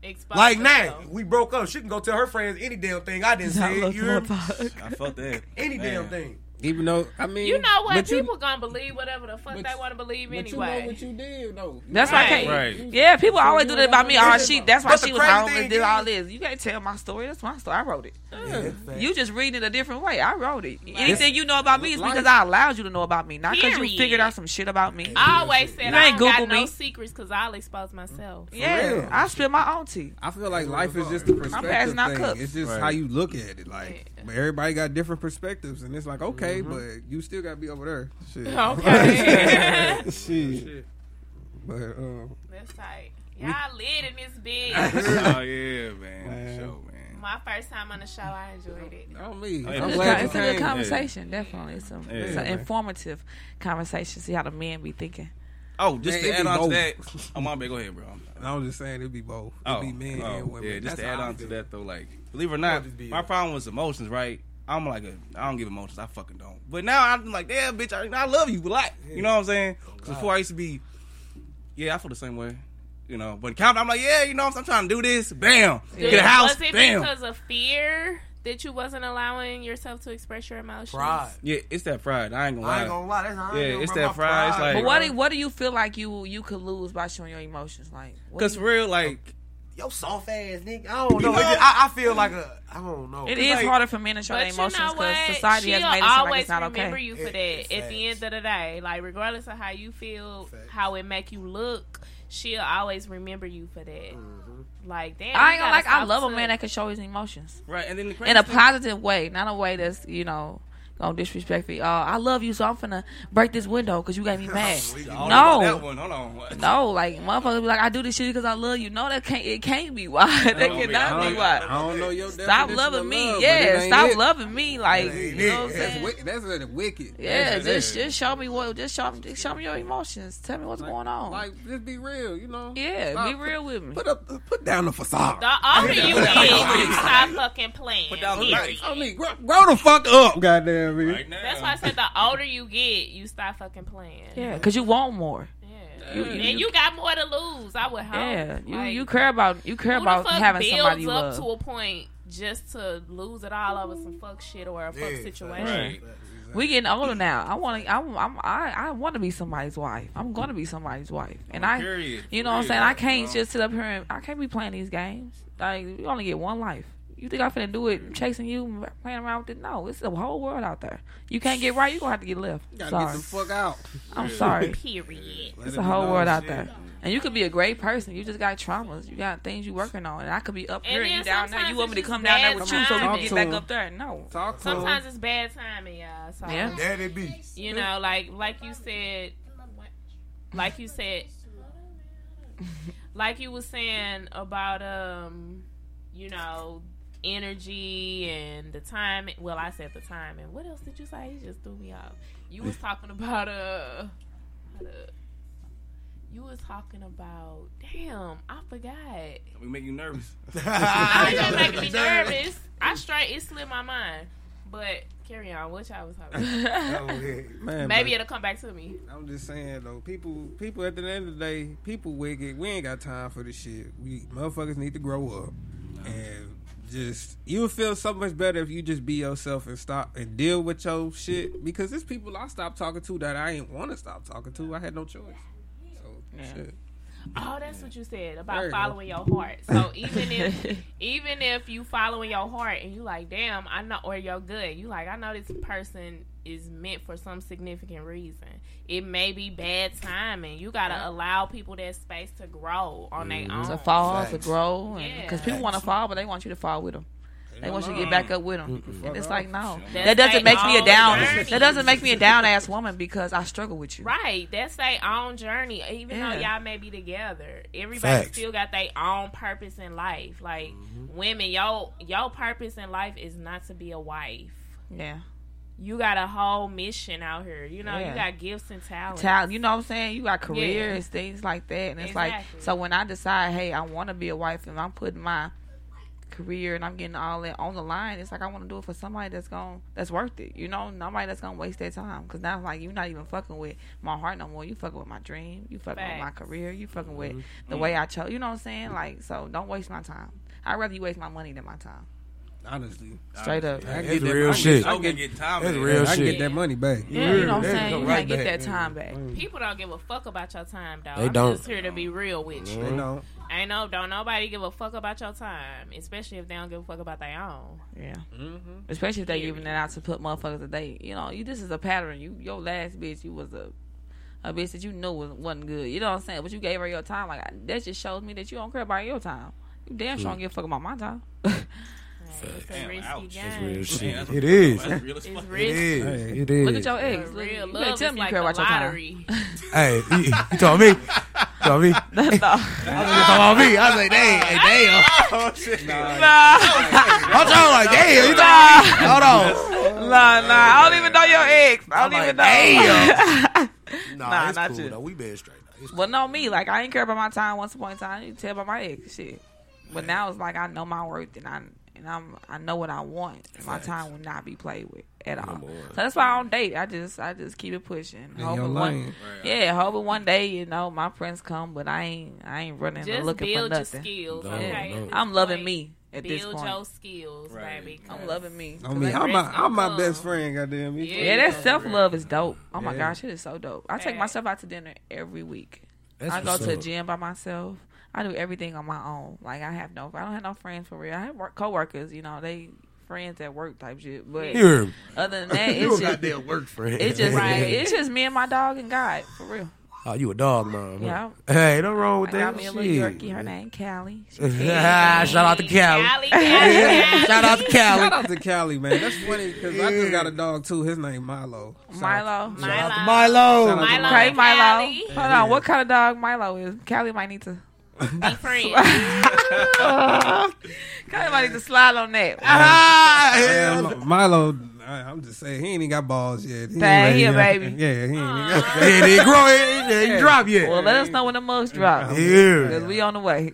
Expose like now. We broke up. She can go tell her friends any damn thing I didn't I say. love You hear me? I felt that. Any Man. damn thing. Even though I mean, You know what? but you- People gonna believe whatever the fuck but- they want to believe but you know what you did though. That's why I Right. can't. Right. Yeah, people So always do that about me. Oh, business she. That's why But she was crazy home and did all this. You can't tell my story. That's my story. I wrote it. Yeah. You just read it a different way. I wrote it. Anything you know about me is Life- because I allowed you to know about me, not because you figured out some shit about me. I always said You I ain't don't got Google no me. secrets because I'll expose myself. Yeah, real. I spill my own tea. I feel like life is just a perspective passing out thing. cups. It's just how you look at it. Like everybody got different perspectives, and it's like okay, Mm-hmm. but you still gotta be over there. Shit. <laughs> Okay. <laughs> Shit. But um, That's tight. Y'all lit in this bitch. <laughs> oh yeah, man. Man. Show, man. My first time on the show, I enjoyed it. Oh me. Oh. I'm It's, glad a- it's a good came. conversation, definitely. It's, a, it's an informative conversation. See how the men be thinking. Oh, just Man, to it add be on to that. both. Oh my bad. Go ahead, bro. I was just saying it'd be both. It'd Oh, be men oh, and women. Yeah, just That's to add on to that though, like believe it or not, just be my it. problem was emotions, right? I'm like a, I don't give emotions. I fucking don't. But now I'm like, damn, bitch, I, I love you a lot. You know what I'm saying? 'Cause before I used to be, yeah, I feel the same way. You know, but count, I'm like, yeah, you know, I'm trying to do this. Bam, get a house. Was it Bam. because of fear that you wasn't allowing yourself to express your emotions? Pride. Yeah, it's that pride. I ain't gonna lie. I ain't gonna lie. That's how I Yeah, am, it's that My pride. It's like- But what do, what do you feel like you you could lose by showing your emotions? Like, Cause you- real, like, Yo, soft ass nigga. I don't know. It just- I, I feel like a. I don't know. it It's is like- harder for men to show their emotions know because what? society She'll has made it seem like always it's not remember okay. you for It- that it's at the end of the day. Like regardless of how you feel, Facts. how it make you look, she'll always remember you for that. Mm-hmm. Like damn, I you ain't gonna like. I soft love a man that can show his emotions right, and then the in a thing- positive way, not a way that's you know gonna disrespect me. Uh, I love you, so I'm finna break this window because you got me <laughs> mad. I don't know about that no, one. Hold on. What? no, like motherfuckers be like, I do this shit because I love you. No, that can't. It can't be why. <laughs> that don't be- cannot be why. I don't know your Stop loving me. love, yeah, stop it. loving me. Like you know what I'm That's saying? wicked. That's wicked. Yeah, That's- just that's- just show me what. Just show me. Just show me your emotions. Tell me what's going on. Like, just be real, you know. yeah, Stop- be real with me. Put up, put down the facade. The older you get, you stop fucking playing. Put down the period. I mean, grow, grow the fuck up, goddamn me. Right now. That's why I said the older you get, you stop fucking playing. Yeah, because you want more. Yeah. You- you- and you got more to lose. I would hope. Yeah, you Like, you care about you care about having somebody you up love. to a point just to lose it all over some fuck shit or a fuck Yeah, situation. Right. We getting older now. I want to. I'm, I'm, I I want to be somebody's wife. I'm going to be somebody's wife, and I, Period. you know what I'm saying. I can't No. just sit up here and I can't be playing these games. Like you only get one life. You think I'm finna do it chasing you, playing around with it? No, it's the whole world out there. You can't get right, you're gonna have to get left. You Gotta Sorry, get the fuck out. I'm sorry. <laughs> Period. Let It's it a whole known. world out Shit. there. And you could be a great person. You just got traumas. You got things you working on. And I could be up And here and, then you down there. You want me to come down there bad with you so we can timing. get back up there. No. Talk to Sometimes him. it's bad timing, y'all. So Yeah. That it be. you know, like like you said, like you said, <laughs> like you was saying about um, you know, energy and the time. Well, I said the time, and what else did you say? You just threw me off. You was talking about uh, how to- you was talking about. Damn, I forgot. We make you nervous. <laughs> <laughs> I just making me nervous. I straight it slipped my mind. But carry on. What y'all was talking about? <laughs> Man, Maybe it'll come back to me. I'm just saying though, people, people at the end of the day, people wicked. We ain't got time for this shit. We motherfuckers need to grow up and just you would feel so much better if you just be yourself and stop and deal with your shit. Because there's people I stopped talking to that I ain't want to stop talking to. I had no choice. So Yeah. shit. Oh, that's what you said about following your heart. So <laughs> even if even if you following your heart and you like, damn, I know, or your good, you like, I know this person is meant for some significant reason. It may be bad timing. You gotta allow people that space to grow on their own. to fall, to grow, and Yeah. because people want to fall, but they want you to fall with them. They want you to get back up with them, and it's like no, That's that doesn't make me a down. journey. That doesn't make me a down ass woman because I struggle with you. Right, that's their own journey. Even though Yeah. y'all may be together, everybody Facts. still got their own purpose in life. Like Mm-hmm. women, your your purpose in life is not to be a wife. Yeah, You got a whole mission out here. You know, Yeah. you got gifts and talents. talent. You know what I'm saying? You got careers, things like that, and it's like Exactly. so when I decide, hey, I want to be a wife, and I'm putting my career and I'm getting all that on the line, it's like I want to do it for somebody that's going that's worth it. You know, nobody that's gonna waste their time. Because now like you're not even fucking with my heart no more. You fucking with my dream. You fucking with my career. You fucking with mm-hmm. the way mm-hmm. I chose. You know what I'm saying? Like, so don't waste my time. I'd rather you waste my money than my time. Honestly, Straight up. I can That's get that- real I can shit. get- I I can can get, get time. That's back. real I can shit. get that money back. Yeah, you know what I'm saying? You right gotta get back. that time back. People don't give a fuck about your time, though. They I'm don't. just here to be real with you. They don't. Ain't no, don't nobody give a fuck about your time, especially if they don't give a fuck about their own. Yeah. Mm-hmm. Especially if they Period. giving it out to put motherfuckers that they, you know, you this is a pattern. You your last bitch, you was a a bitch that you knew was wasn't good. You know what I'm saying? But you gave her your time. Like that just shows me that you don't care about your time. You damn sure don't give a fuck about my time. <laughs> Like, it's a Damn, risky ouch. game. That's real Damn, shit. that's It real- is. That's real as It's fuck. It risky. is. Hey. It is. Look at your For ex. Look, real, you love can't tell is me like you care the about your time. lottery. <laughs> Hey, you, you told me. You told me. no, <laughs> You talking about me. I was like, damn, hey, damn. Oh shit. Oh, I'm talking like, damn. You talking me? Hold on. nah, nah. I don't even know your ex. I don't I'm even like, know. <laughs> Nah, Nah, it's not cool you. though. We been straight. Though. It's But no, me like I ain't care about my time once upon a time. You can tell by my ex shit. But now it's like I know my worth and I and I'm I know what I want. My time will not be played with at all. Number. So that's why I don't date. I just I just keep it pushing. In Hoping one, lane. yeah, hoping one day you know my friends come, but I ain't I ain't running and Just looking for build your nothing. skills, No, okay? no. I'm loving point, me at Build this point. your skills, Right. baby. I'm loving me. I mean, I'm my, I'm my best friend. Goddamn me. Yeah. Yeah, that self love is dope. Oh my gosh, it is so dope. I take Facts. myself out to dinner every week. That's I go to the gym by myself. I do everything on my own. Like I have no, I don't have no friends for real. I have work, coworkers, you know, they friends at work type shit. But You heard me. other than <laughs> that, You it's don't just, goddamn work for it. it's just, Right. <laughs> it's just me and my dog and God for real. Oh, you a dog, mom. huh? Yeah. Hey, no wrong I with got that. me a little Shit. Yorkie. Her name Callie. <laughs> She Shout out to Cali. Cali, Cali, Cali. Shout out to Callie. Shout out to Cali, man. That's funny because I just got a dog too. His name Milo. Shout out- Milo. Shout out to Milo. Milo. Milo. Okay, Milo. Hold on. What kind of dog Milo is? Callie might need to. Be <laughs> friends. <laughs> Callie might to slide on that. Ah, Yeah, Milo, I- I'm just saying he ain't even got balls yet. He, ain't Dang, ready he baby. <laughs> Yeah, he ain't even got. He ain't grow. He ain't he ain't drop yet. Well, let us know when the mugs drop. Yeah, because we on the way.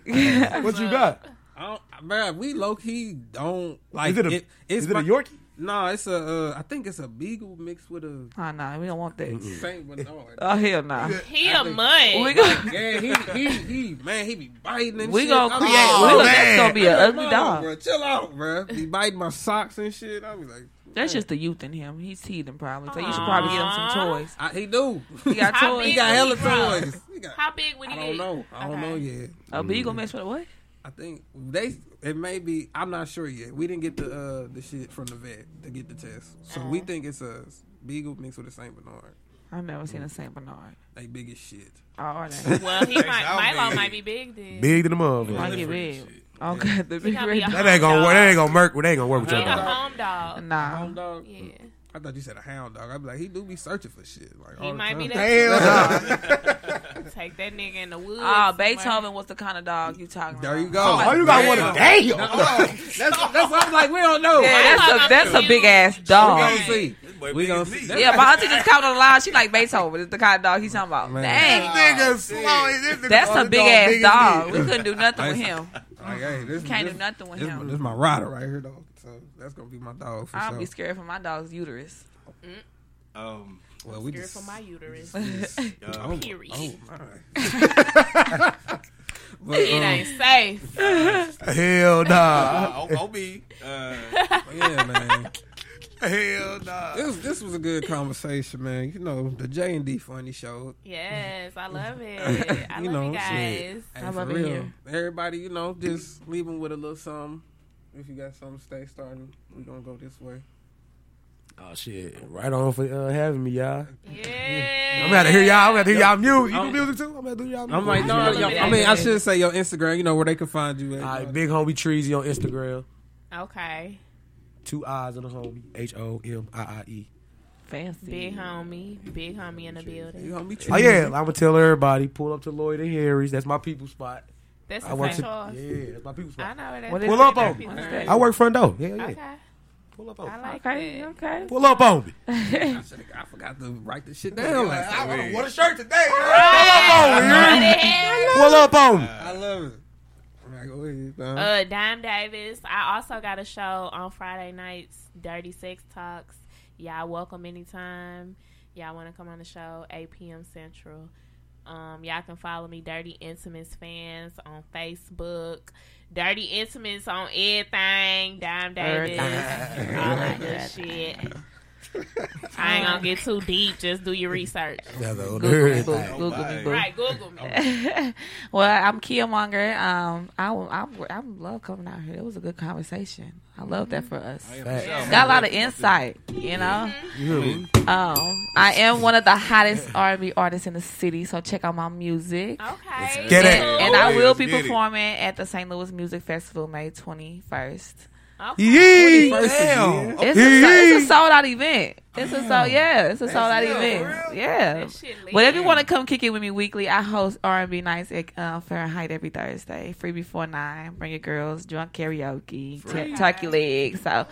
What you got? I don't, man, we low key don't like Is it a, it. It's is it a Yorkie? No, it's a. Uh, I think it's a beagle mixed with a oh, no. We don't want that. Saint Bernard. <laughs> Oh, hell no. He a mud. We gonna, <laughs> Yeah, he, he, he, man, he be biting and we shit. gonna create. like, we oh, gonna, man. that's gonna be an ugly on, dog. bro. Chill out, bro. He biting my socks and shit. I be like, That's just the youth in him. He's teething probably. So you should probably get him some toys. I, he do. He got <laughs> How toys. he got is hella he, toys. He got, How big would he? I don't know. I don't Okay. know yet. A beagle mixed with what? I think they it may be. I'm not sure yet. We didn't get the uh the shit from the vet to get the test, so we Uh-huh. think it's a beagle mixed with a Saint Bernard. I've never seen a Saint Bernard. They big as shit. Oh, they? Well, he might. <laughs> Milo big? might be big then. Big to the motherfucker. Might get big. Okay, the He big red dog. That ain't gonna work. That ain't gonna work. That ain't gonna work with He your a dog. home dog. Nah. Hound dog. Yeah. I thought you said a hound dog. I'd be like, he do be searching for shit. Like He all the might be that. Damn. <laughs> Take that nigga in the woods. Ah, somewhere. Beethoven was the kind of dog you talking about. There you go. Oh, you got one of damn. that's that's what I'm like. We don't know. Yeah, that's a that's a big ass dog. we dog. gonna see. Boy, We gonna see. Yeah, my auntie just caught on the line. She like Beethoven. It's the kind of dog he's talking about. Man. Dang, Nigga slow. This nigga that's a big ass big dog. We couldn't do nothing with him. Like, hey, this Can't this, do nothing with this, him. This my rider right here, though. So that's gonna be my dog for I'll sure. be scared for my dog's uterus. Um, well, we Scared just for my uterus. <laughs> uh, <laughs> Period. Oh my. <laughs> but, It um, ain't safe. Hell nah. uh, O- OB. Uh, yeah, man. Hell nah. This this was a good conversation, man. You know, the J and D funny show. Yes, I love it. I You love know, you guys. Hey, I for love it real. here. Everybody, you know, just leave them with a little something. If you got something to stay starting, we gonna go this way. Oh shit! Right on for uh, having me, y'all. Yeah. I'm gonna hear y'all. I'm gonna hear y'all music. You do music too? I'm gonna do y'all music. I'm like, no, I yo, love it I mean, I that should say your Instagram. You know where they can find you. At. All right, big homie Treasy on Instagram. Okay. Two eyes on the homie. H O M I I E. Fancy. Big homie. Big homie in the building. You gonna be Oh yeah, I'm gonna tell everybody. Pull up to Lloyd and Harry's. That's my people spot. That's I work. To, yeah, that's my people I know where that What is. is Pull up on me. I work front door. Yeah, yeah. Okay. Pull up on me. I like Okay, that. okay. Pull up on me. <laughs> I, should've- I forgot to write the shit down. Like that. I want a shirt today. Right. Pull up on me. I love it. Go ahead. Uh, Dime Davis. I also got a show on Friday nights, Dirty Sex Talks. Y'all welcome anytime. Y'all want to come on the show, 8 p.m. Central. Um, y'all can follow me, Dirty Intimates fans, on Facebook. Dirty Intimates on everything. Dime Davis. All that good shit. I ain't gonna get too deep. Just do your research. Yeah, though. Google me, Google me, boo. Right, Google me. <laughs> well, I'm Kia Munger. Um, I, I, I love coming out here. It was a good conversation. I love that for us. Facts. Got a lot of insight, you know. You hear me? Um, I am one of the hottest R&B artists in the city, so check out my music. Okay. get it. cool. And I will be performing at the St. Louis Music Festival May 21st. Okay. Yee. 21st Damn. again. It's a, it's a sold out event. It's a sold yeah, it's a sold out event. for Yeah. That. But if you want to come kick it with me weekly, I host R&B nights at uh, Fahrenheit every Thursday, free before nine. Bring your girls, drunk karaoke, t- turkey legs. So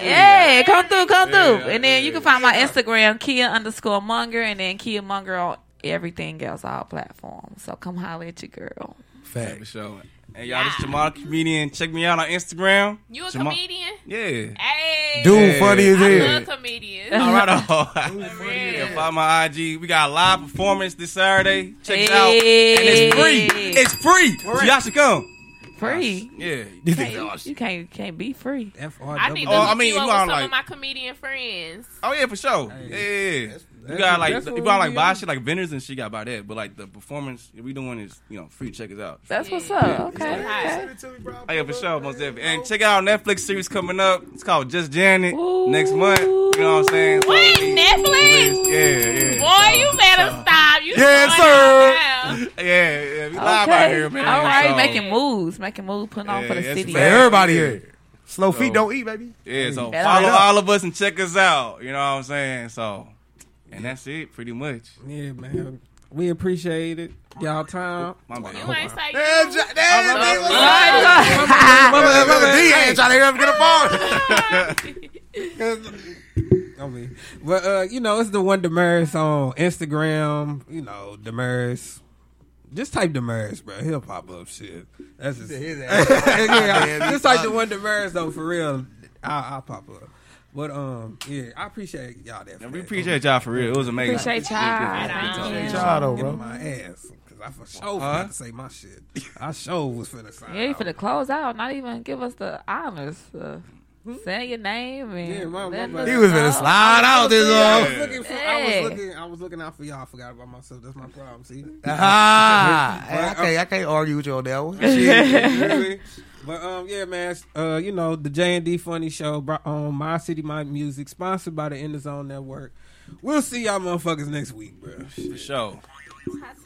yeah, come through, come through. Yeah, and then yeah, you can find my Instagram, Kia underscore Munger, and then Kia Munger on everything else, all platforms. So come holler at your girl. for Facts. Sure. Hey y'all, this Jamal comedian. Check me out on Instagram. You a Jamal- comedian? Yeah. Hey. Dude, Yeah. funny as I hell. love comedians. All right, <laughs> on. real. Yeah, follow my IG. We got a live performance this Saturday. Check it out, and it's free. It's free. So y'all should come. Free. Yeah. You can't, you can't, can't be free. F-R I need to Oh, I mean, you you up are with some like- of my comedian friends. Oh yeah, for sure. Yeah, yeah, yeah. You that's- got like that's you what got like buy shit like vendors and shit got by that, but like the performance we doing is you know free. Check us out. That's what's Yeah. up. Okay. Hi. Oh yeah, for sure, most definitely. And check out Netflix series coming up. It's called Just Janet Ooh. next month. You know what I'm saying? So, What? Netflix? Yeah, yeah. Boy, you better stop. You Yes, sir. now. <laughs> Yeah, yeah, we live out here, man. All right, So- making moves, making moves, putting on for the city. fact. Man, everybody here. Slow So- feet don't eat, baby. Yeah, so follow all of us and check us out. You know what I'm saying? So, and that's it, pretty much. Yeah, man. We appreciate it. Y'all time. My bad. You ain't say Damn, you. Ja- damn, Oh, nigga. Lord. Mother- mother D ain't trying to hear him get a phone. <laughs> I mean, but uh, you know, it's the one Demers on Instagram. You know, Demers. Just type Demers, bro. He'll pop up. Shit. That's just His <laughs> ass. yeah. <laughs> Just type the one Demers though. For real, I'll, I'll pop up. But um, yeah, I appreciate y'all that. And we appreciate y'all for real. It was amazing. Appreciate y'all. Right Thank on. you. Y'all though, bro. my ass because I for sure Huh? finna say my shit. I sure was finna say. Yeah, you finna close out. Not even give us the honors. Uh, say your name and Yeah, my- my let bad. us He was finna know. slide out this I was one. looking for. I was looking. I was looking out for y'all. I forgot about myself. That's my problem. See. Ah, <laughs> hey, I can't, I can't argue with you on that one. <laughs> Really? But um, yeah, man. Uh, you know the J and D Funny Show brought on My City, My Music, sponsored by the In the Zone Network. We'll see y'all motherfuckers next week, bro. For sure. Ta-ta.